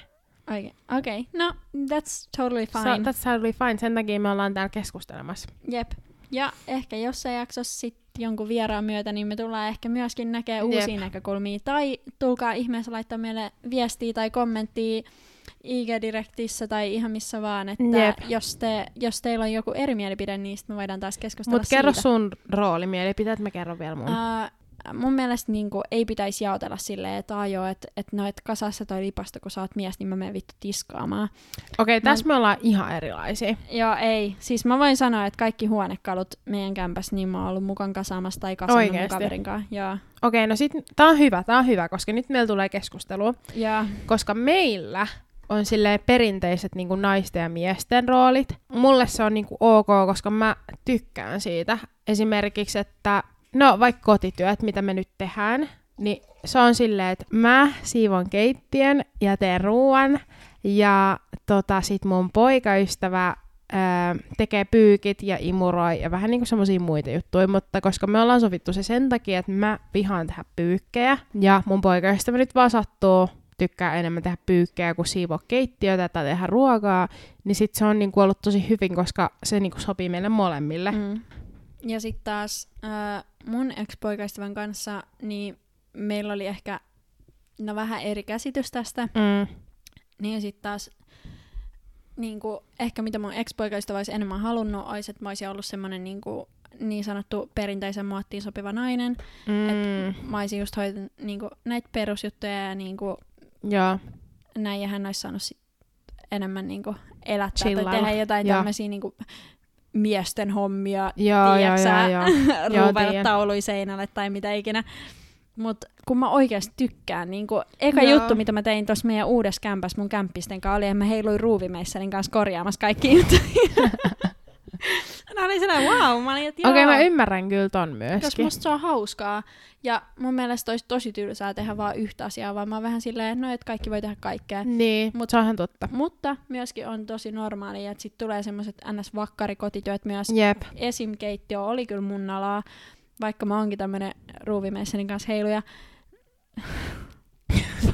Okei, okay. no that's totally So, fine. that's totally fine. Sen takia me ollaan täällä keskustelemassa. Jep. Ja ehkä jossain jaksossa sit jonkun vieraan myötä, niin me tullaan ehkä myöskin näkemään Jep. uusia näkökulmia. Tai tulkaa ihmeessä laittaa meille viestiä tai kommenttia IG-direktissä tai ihan missä vaan, että Jep. jos, te, jos teillä on joku eri mielipide, niin sitten me voidaan taas keskustella Mutta kerro siitä. sun roolimielipiteet, mä kerron vielä mun. Ää, mun mielestä niinku, ei pitäisi jaotella silleen, että ajo, että et, no, et kasassa toi lipasto, kun sä oot mies, niin mä menen vittu tiskaamaan. Okei, okay, tässä me ollaan ihan erilaisia. Joo, ei. Siis mä voin sanoa, että kaikki huonekalut meidän kämpäs, niin mä oon ollut mukaan kasaamassa tai kasannut mun Oikeesti? kaverin kanssa. Joo. Okei, no sit tää on hyvä, tää on hyvä, koska nyt meillä tulee keskustelua. Koska meillä on silleen perinteiset niin naisten ja miesten roolit. Mulle se on niin ok, koska mä tykkään siitä. Esimerkiksi, että no vaikka kotityöt, mitä me nyt tehdään, niin se on silleen, että mä siivon keittiön ja teen ruoan ja tota, sit mun poikaystävä ää, tekee pyykit ja imuroi ja vähän niinku semmosia muita juttuja, mutta koska me ollaan sovittu se sen takia, että mä vihaan tehdä pyykkejä ja mun poikaystävä nyt vaan sattuu tykkää enemmän tehdä pyykkejä kuin siivoa keittiötä tai tehdä ruokaa, niin sit se on niinku ollut tosi hyvin, koska se niinku sopii meille molemmille. Mm. ja sitten taas äh, mun ex-poikaystävän kanssa, niin meillä oli ehkä no vähän eri käsitys tästä. Mm. Niin sitten taas niin kuin, ehkä mitä mun ex-poikaystävä olisi enemmän halunnut, olisi, että mä olisin ollut semmoinen niin, kuin, niin sanottu perinteisen muottiin sopiva nainen. Mm. Mä olisin just hoitanut niin kuin, näitä perusjuttuja ja niin kuin, Joo. näin, ja hän olisi saanut sit enemmän niin kuin, elättää Chillailla. tai tehdä jotain Joo. tämmöisiä niin kuin, miesten hommia, Joo, joo, tiedätkö sä, joo, joo. Joo, taului seinälle tai mitä ikinä. Mutta kun mä oikeasti tykkään, niin kun, eka Joo. juttu, mitä mä tein tuossa meidän uudessa kämpässä mun kämppisten kanssa, oli, että mä heiluin ruuvimeisselin kanssa korjaamassa kaikki juttuja. Mä olin sellainen, wow, mä olin, että Okei, okay, mä ymmärrän kyllä ton Koska myöskin. musta se on hauskaa. Ja mun mielestä olisi tosi tylsää tehdä vaan yhtä asiaa, vaan mä oon vähän silleen, no, että kaikki voi tehdä kaikkea. Niin, Mut- mutta se on ihan totta. Mutta myöskin on tosi normaalia, että sitten tulee semmoiset ns-vakkarikotityöt myös. Jep. Esim-keittiö oli kyllä mun alaa, vaikka mä oonkin tämmönen ruuvimeisselin kanssa heiluja.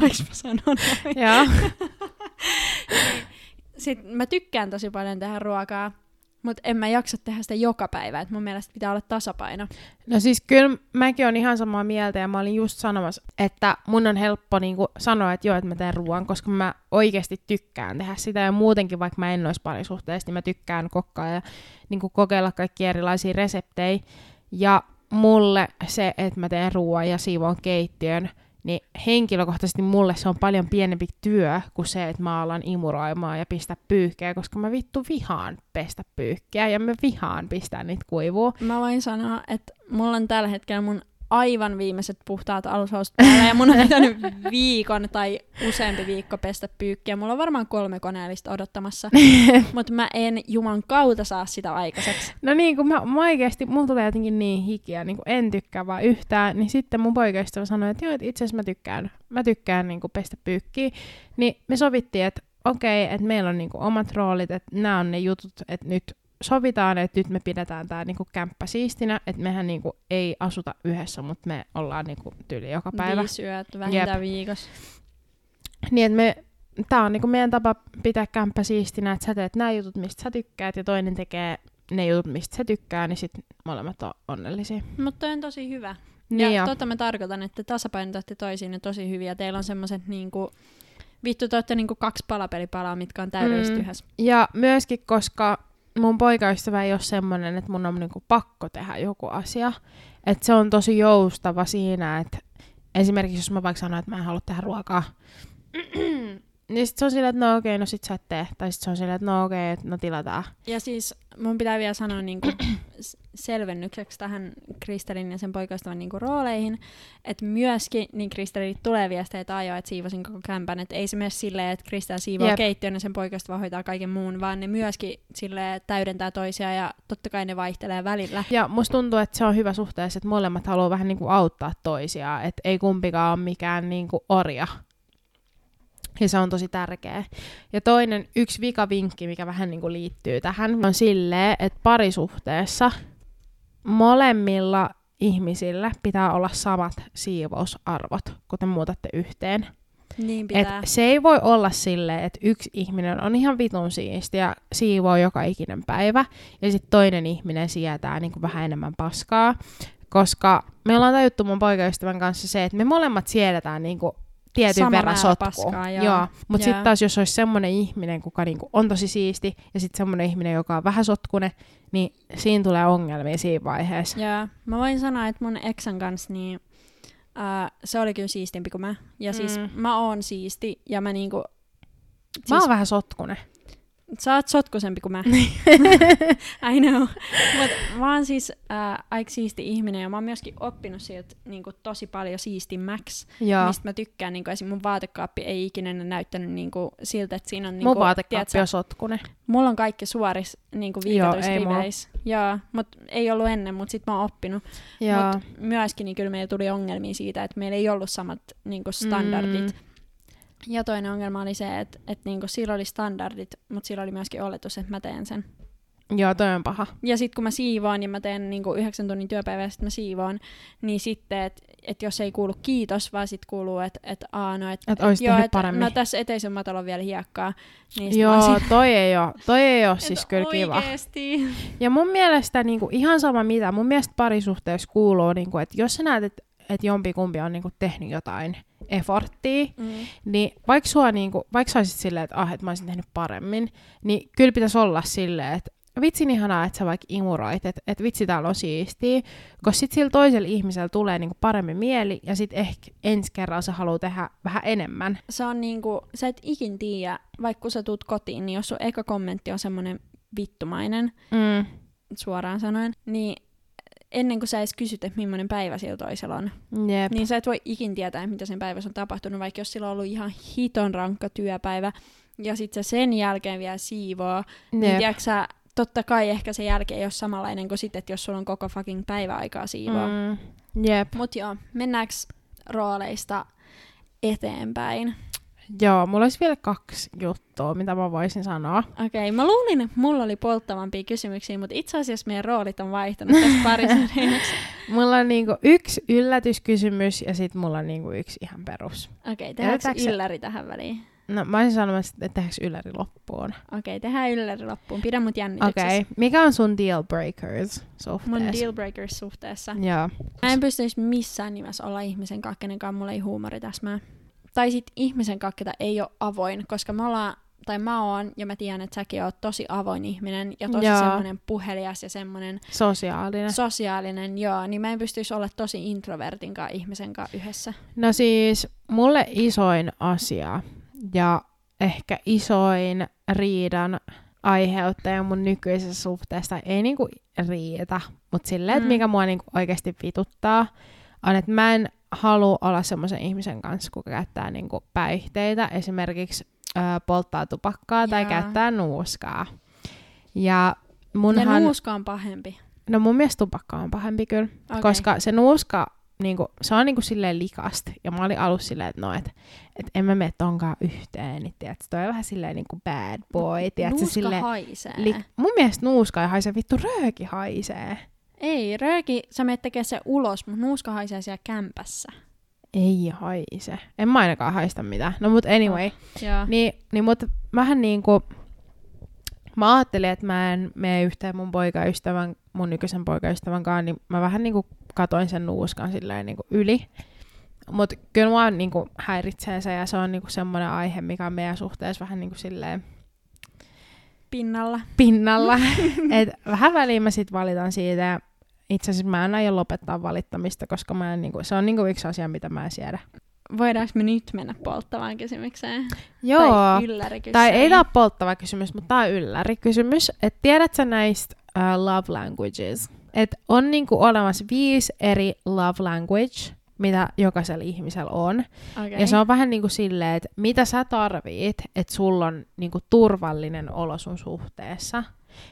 Voinko mä sanoa noin? Joo. Sitten mä tykkään tosi paljon tehdä ruokaa, mutta en mä jaksa tehdä sitä joka päivä. Et mun mielestä pitää olla tasapaino. No siis kyllä mäkin on ihan samaa mieltä ja mä olin just sanomassa, että mun on helppo niinku sanoa, että joo, että mä teen ruoan, koska mä oikeasti tykkään tehdä sitä ja muutenkin vaikka mä en olisi parisuhteessa, niin mä tykkään kokkaa ja niinku kokeilla kaikki erilaisia reseptejä. Ja mulle se, että mä teen ruoan ja siivoon keittiön, niin henkilökohtaisesti mulle se on paljon pienempi työ kuin se, että mä alan imuroimaan ja pistää pyyhkeä, koska mä vittu vihaan pestä pyyhkeä ja mä vihaan pistää niitä kuivuu. Mä voin sanoa, että mulla on tällä hetkellä mun aivan viimeiset puhtaat alushousut päällä ja mun on pitänyt viikon tai useampi viikko pestä pyykkiä. Mulla on varmaan kolme koneellista odottamassa, mutta mä en juman kautta saa sitä aikaiseksi. No niin, kun mä, mä oikeesti, mulla tulee jotenkin niin hikiä, niin kun en tykkää vaan yhtään, niin sitten mun poikaystävä sanoi, että joo, että itse asiassa mä tykkään, mä tykkään niin kuin pestä pyykkiä. Niin me sovittiin, että okei, että meillä on niin kuin omat roolit, että nämä on ne jutut, että nyt sovitaan, että nyt me pidetään tämä niinku kämppä siistinä, että mehän niinku ei asuta yhdessä, mutta me ollaan niinku tyyli joka päivä. Viisi yötä vähintään viikossa. Niin, että me, tää on niinku meidän tapa pitää kämppä siistinä, että sä teet nämä jutut, mistä sä tykkäät, ja toinen tekee ne jutut, mistä se tykkää, niin sitten molemmat on onnellisia. Mutta on tosi hyvä. Niin ja ja, tota mä tarkoitan, että tasapainotatte toisiinne tosi hyviä. Teillä on semmoiset niinku, vittu te olette niinku kaksi palapelipalaa, mitkä on täydellisesti Mm. yhdessä. ja myöskin, koska mun poikaystävä ei ole semmoinen, että mun on niinku pakko tehdä joku asia. Että se on tosi joustava siinä, että esimerkiksi jos mä vaikka sanon, että mä en halua tehdä ruokaa, niin sit se on silleen, että no okei, no sit sä et tee. Tai sit se on silleen, että no okei, että no tilataan. Ja siis mun pitää vielä sanoa niinku s- selvennykseksi tähän Kristelin ja sen poikaystävän niinku rooleihin, että myöskin niin Kristelille tulee viestejä, että ajoa, että siivosin koko kämpän, että ei se mene silleen, että Kristel siivoo Jep. keittiön ja sen poikaystävä hoitaa kaiken muun, vaan ne myöskin sille täydentää toisiaan ja totta kai ne vaihtelee välillä. Ja musta tuntuu, että se on hyvä suhteessa, että molemmat haluaa vähän niinku auttaa toisiaan, että ei kumpikaan ole mikään niinku orja. Ja se on tosi tärkeä. Ja toinen, yksi vikavinkki, mikä vähän niinku liittyy tähän, on silleen, että parisuhteessa molemmilla ihmisillä pitää olla samat siivousarvot, kun te muutatte yhteen. Niin Et pitää. se ei voi olla silleen, että yksi ihminen on ihan vitun siisti ja siivoo joka ikinen päivä, ja sitten toinen ihminen sietää niin vähän enemmän paskaa, koska me ollaan tajuttu mun poikaystävän kanssa se, että me molemmat siedetään niin tietyn Sama verran paskaa, joo. joo. Mutta sitten Joo. taas, jos olisi semmoinen ihminen, kuka niinku on tosi siisti, ja sitten semmoinen ihminen, joka on vähän sotkune, niin siinä tulee ongelmia siinä vaiheessa. Ja mä voin sanoa, että mun eksän kanssa niin, ää, se oli kyllä siistimpi kuin mä. Ja siis Mm. mä oon siisti ja mä niinku... Siis, Mä oon vähän sotkune. Sä oot sotkusempi kuin mä. I know. Mut mä oon siis äh, aika siisti ihminen ja mä oon myöskin oppinut sieltä niinku, tosi paljon siistimmäksi, Joo. mistä mä tykkään. Niinku, esim. mun vaatekaappi ei ikinä näyttänyt niinku, siltä, että siinä on... Mun Niinku, vaatekaappi tiedätkö, on sotkune. Mulla on kaikki suoris niinku, Joo, viikatuissa ei mulla. riveissä. Joo, mut ei ollut ennen, mutta sit mä oon oppinut. Joo. Mut myöskin niin kyllä meillä tuli ongelmia siitä, että meillä ei ollut samat niinku, standardit. Mm. Ja toinen ongelma oli se, että, että niinku, sillä oli standardit, mutta sillä oli myöskin oletus, että mä teen sen. Joo, toi on paha. Ja sitten kun mä siivoan ja mä teen niinku yhdeksän tunnin työpäivää ja sitten mä siivoan, niin sitten, että et jos ei kuulu kiitos, vaan sitten kuuluu, että et, aa, no, et, Et ois joo, et, paremmin. no tässä eteisen matolla on vielä hiekkaa. Niin sit Joo, siinä, toi ei oo, toi ei oo että siis kyllä kiva. Ja mun mielestä niinku, ihan sama mitä, mun mielestä parisuhteessa kuuluu, niinku, että jos sä näet, että et jompikumpi on niinku, tehnyt jotain efforttia, Mm. niin vaikka sua niinku, vaikka sä olisit silleen, että ah, et mä olisin tehnyt paremmin, niin kyllä pitäisi olla silleen, että vitsin ihanaa, että sä vaikka imuroit, että et vitsi täällä on siistiä, koska sit sillä toisella ihmisellä tulee niinku paremmin mieli, ja sit ehkä ensi kerralla sä haluaa tehdä vähän enemmän. Se on niinku, sä et ikin tiedä, vaikka kun sä tuut kotiin, niin jos sun eka kommentti on semmoinen vittumainen, Mm. suoraan sanoen, niin ennen kuin sä edes kysyt, että millainen päivä sillä toisella on, Jep. niin sä et voi ikin tietää, mitä sen päivässä on tapahtunut, vaikka jos sillä on ollut ihan hiton rankka työpäivä, ja sit sä sen jälkeen vielä siivoo, niin Jep. tiedätkö sä, totta kai ehkä sen jälkeen ei ole samanlainen kuin sitten, että jos sulla on koko fucking päivä aikaa siivoa. Mm. Jep. Mut joo, mennäänkö rooleista eteenpäin? Joo, mulla olisi vielä kaksi juttua, mitä mä voisin sanoa. Okei, okay, mä luulin, että mulla oli polttavampia kysymyksiä, mutta itse asiassa meidän roolit on vaihtunut tässä parisuhteessa. Mulla on niinku yksi yllätyskysymys ja sitten mulla on niinku yksi ihan perus. Okei, okay, tehdäänkö Jätetäänkö ylläri tähän väliin? No mä olisin sanomassa, että tehdäänkö ylläri loppuun. Okei, okay, tehdään ylläri loppuun. Pidä mut jännityksessä. Okei, okay. mikä on sun deal breakers suhteessa? Mun dealbreakers suhteessa. Joo. Mä en pystyisi missään nimessä olla ihmisen kanssa, kenenkaan mulla ei huumori täsmää. Tai sit ihmisen kanssa, ketä ei ole avoin, koska me ollaan, tai mä oon, ja mä tiedän, että säkin oot tosi avoin ihminen, ja tosi Joo. semmoinen puhelias ja semmoinen Sosiaalinen. sosiaalinen, joo, niin mä en pystyisi olla tosi introvertin kanssa ihmisen kanssa yhdessä. No siis mulle isoin asia ja ehkä isoin riidan aiheuttaja mun nykyisessä suhteessa ei niinku riitä, mutta silleen, että Mm. mikä mua niinku oikeasti vituttaa, on, että mä en halua olla semmoisen ihmisen kanssa, kuka käyttää niinku päihteitä, esimerkiksi ö, polttaa tupakkaa tai Jaa. käyttää nuuskaa. Ja Ja munhan, nuuska on pahempi. no mun mielestä tupakka on pahempi kyllä, Okay. koska se nuuska, niinku, se on niinku silleen likasta. Ja mä olin alussa silleen, että no, et, et en mä mene tonkaan yhteen. Niin, tiedätkö, toi on vähän silleen niinku bad boy. Tiedätkö, nuuska silleen, haisee. li, mun mielestä nuuska ei haise, vittu rööki haisee. Ei, rööki, sä menet tekemään se ulos, mutta nuuska haisee siellä kämpässä. Ei haise. En mä ainakaan haista mitään. No mut anyway. Joo. Niin, niin mut vähän niinku, mä ajattelin, että mä en mene yhteen mun poikaystävän, mun nykyisen poikaystävän kanssa, niin mä vähän niinku katoin sen nuuskan silleen niinku yli. Mut kyllä mua niinku häiritsee se ja se on niinku semmoinen aihe, mikä on meidän suhteessa vähän niinku silleen Pinnalla. pinnalla. Et vähän väliin mä sit valitan siitä ja itse asiassa mä en aio lopettaa valittamista, koska mä en, niinku, se on niinku yksi asia, mitä mä en siedä. Voidaanko me nyt mennä polttavaan kysymykseen? Joo. Tai? Tai ei tää ole polttava kysymys, mutta tää on ylläri kysymys. Et tiedät sä näistä uh, love languages? Et on niinku olemassa viisi eri love language, mitä jokaisella ihmisellä on. Okay. Ja se on vähän niinku silleen, että mitä sä tarvit, että sulla on niinku turvallinen olo sun suhteessa.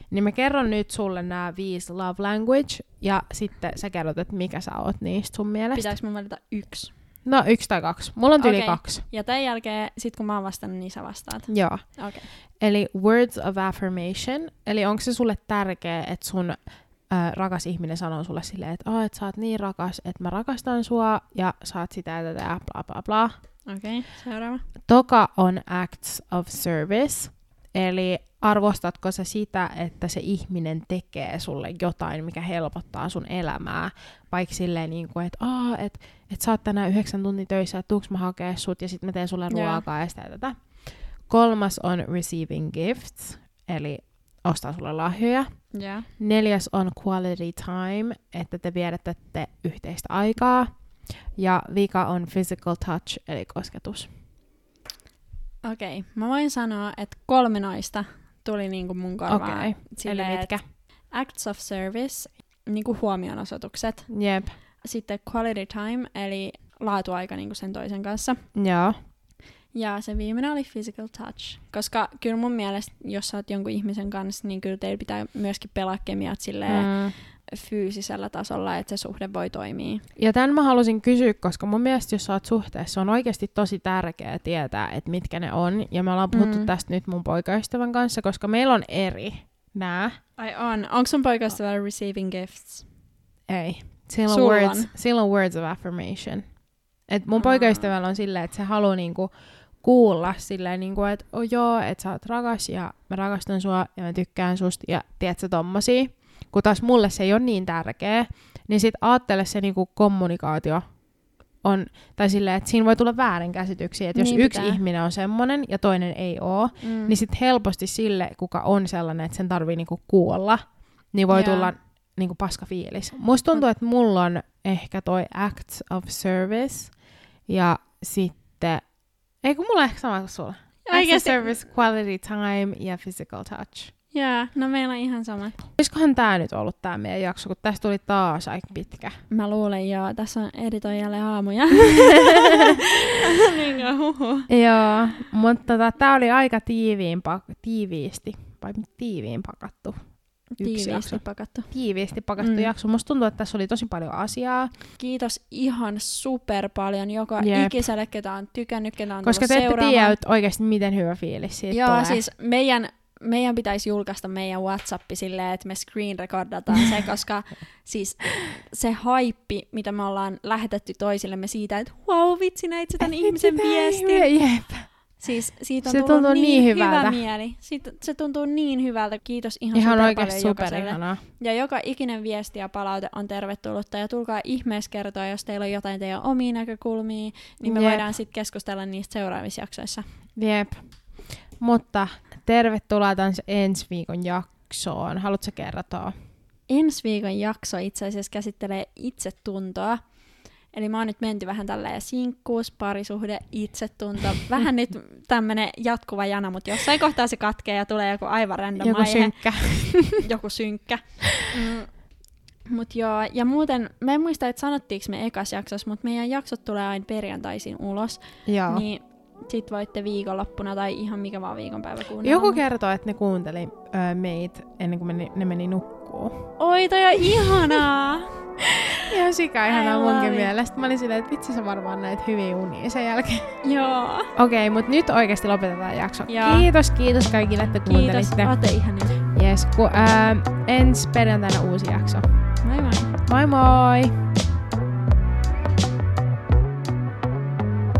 Niin mä kerron nyt sulle nämä viisi love language, ja sitten sä kerrot, että mikä sä oot niistä sun mielestä. Pitääkö mun valita yksi? No yksi tai kaksi. Mulla on yli Okei. kaksi. Ja tämän jälkeen, sit kun mä oon vastannut, niin sä vastaat. Joo. Okei. Okay. Eli words of affirmation, eli onko se sulle tärkeä, että sun ää, rakas ihminen sanoo sulle silleen, että oh, et sä oot niin rakas, että mä rakastan sua, ja saat sitä ja tätä ja bla bla bla. Okei, okay. seuraava. Toka on acts of service, Eli arvostatko sä sitä, että se ihminen tekee sulle jotain, mikä helpottaa sun elämää? Vaikka silleen, niin kuin, että Aa, et, et sä oot tänään yhdeksän tuntia töissä, että tuuks mä hakea sut ja sitten mä teen sulle ruokaa ja sitä ja tätä. Kolmas on receiving gifts, eli ostaa sulle lahjoja. Yeah. Neljäs on quality time, että te vietätte yhteistä aikaa. Ja vika on physical touch, eli kosketus. Okei, okay. mä voin sanoa, että kolme noista tuli niinku mun korvaan. Okei, eli Silleen, mitkä? Acts of service, niinku huomionosoitukset. Jep. Sitten quality time, eli laatuaika niinku sen toisen kanssa. Joo. Ja se viimeinen oli physical touch. Koska kyllä mun mielestä, jos sä oot jonkun ihmisen kanssa, niin kyllä teillä pitää myöskin pelaa kemiat silleen Mm. Fyysisellä tasolla, että se suhde voi toimia. Ja tämän mä halusin kysyä, koska mun mielestä jos sä oot suhteessa, on oikeasti tosi tärkeää tietää, että mitkä ne on. Ja me ollaan puhuttu Mm. mm. tästä nyt mun poikaystävän kanssa, koska meillä on eri nää. Ai on. Onko sun poikaystävällä receiving gifts? Ei. Sillä on, words, on. sillä on words of affirmation. Et mun Aa. poikaystävällä on silleen, että se haluaa niinku kuulla silleen, niinku, että oh joo, että sä oot rakas ja mä rakastan sua ja mä tykkään susta ja tiedät sä tommosia. Kun taas mulle se ei ole niin tärkeä, niin sit ajattele se niinku kommunikaatio on, tai silleen, että siinä voi tulla väärinkäsityksiä, että jos Niin yksi ihminen on semmonen ja toinen ei oo, Mm. niin sitten helposti sille, kuka on sellainen, että sen tarvii niinku kuolla, niin voi Joo. tulla niinku paska fiilis. Musta tuntuu, että mulla on ehkä toi acts of service ja sitten, ei kun mulla on ehkä sama kuin sulla. Acts of service, quality time ja physical touch. Jaa, no meillä on ihan sama. Olisikohan tää nyt ollut tää meidän jakso, kun tästä tuli taas aika pitkä. Mä luulen joo, tässä on editoijalle aamuja. niin. Joo, mutta tota, tää oli aika tiiviin, pak- tiiviisti, vai tiiviin pakattu. Yksi Tiiviisti jakso. pakattu. tiiviisti pakattu Mm. jakso. Musta tuntuu, että tässä oli tosi paljon asiaa, Kiitos ihan super paljon joka Jep. ikiselle, ketä on tykännyt, ketä on koska te ette tiedä oikeasti, miten hyvä fiilis siitä Joo, tulee. siis meidän, meidän pitäisi julkaista meidän WhatsApp silleen, että me screen recordataan se, koska siis se haippi, mitä me ollaan lähetetty toisillemme siitä, että wow, vitsi, näit tämän ihmisen viestin. Jep. Siis siitä on Se tuntuu niin, niin hyvä hyvältä. mieli. Siitä, se tuntuu niin hyvältä. Kiitos ihan, Ihan super oikeasti paljon superihanaa. Ja joka ikinen viesti ja palaute on tervetullutta. Ja tulkaa ihmeessä kertoa, jos teillä on jotain teidän omia näkökulmia, niin me Jep. voidaan sitten keskustella niistä seuraavissa jaksoissa. Jep. Mutta tervetuloa taas ensi viikon jaksoon. Haluatko kertoa? Ensi viikon jakso itse asiassa käsittelee itsetuntoa. Eli mä oon nyt menty vähän tälleen sinkkuus, parisuhde, itsetunto. Vähän nyt tämmönen jatkuva jana, mutta jossain kohtaa se katkee ja tulee joku aivan random Joku aihe. synkkä. joku synkkä. Mm. Mut joo, ja muuten, mä en muista, että sanottiinko me ekas jaksossa, mutta meidän jaksot tulee aina perjantaisin ulos. Joo. Niin sit voitte viikonloppuna tai ihan mikä vaan viikonpäivä kuunnella. Joku kertoo, että ne kuunteli öö, meitä ennen kuin meni, ne meni nukkuu. Oi, toi on ihanaa! Ihan sika ihanaa munkin mielestä. Mä olin silleen, että vitsi sä varmaan näit hyviä unia sen jälkeen. joo. Okei, okay, mutta nyt oikeasti lopetetaan jakso. Joo. Kiitos, kiitos kaikille, että Kiitos, kuuntelitte. ootte ihania. Yes, ku, ää, ensi perjantaina uusi jakso. Moi moi! Moi moi!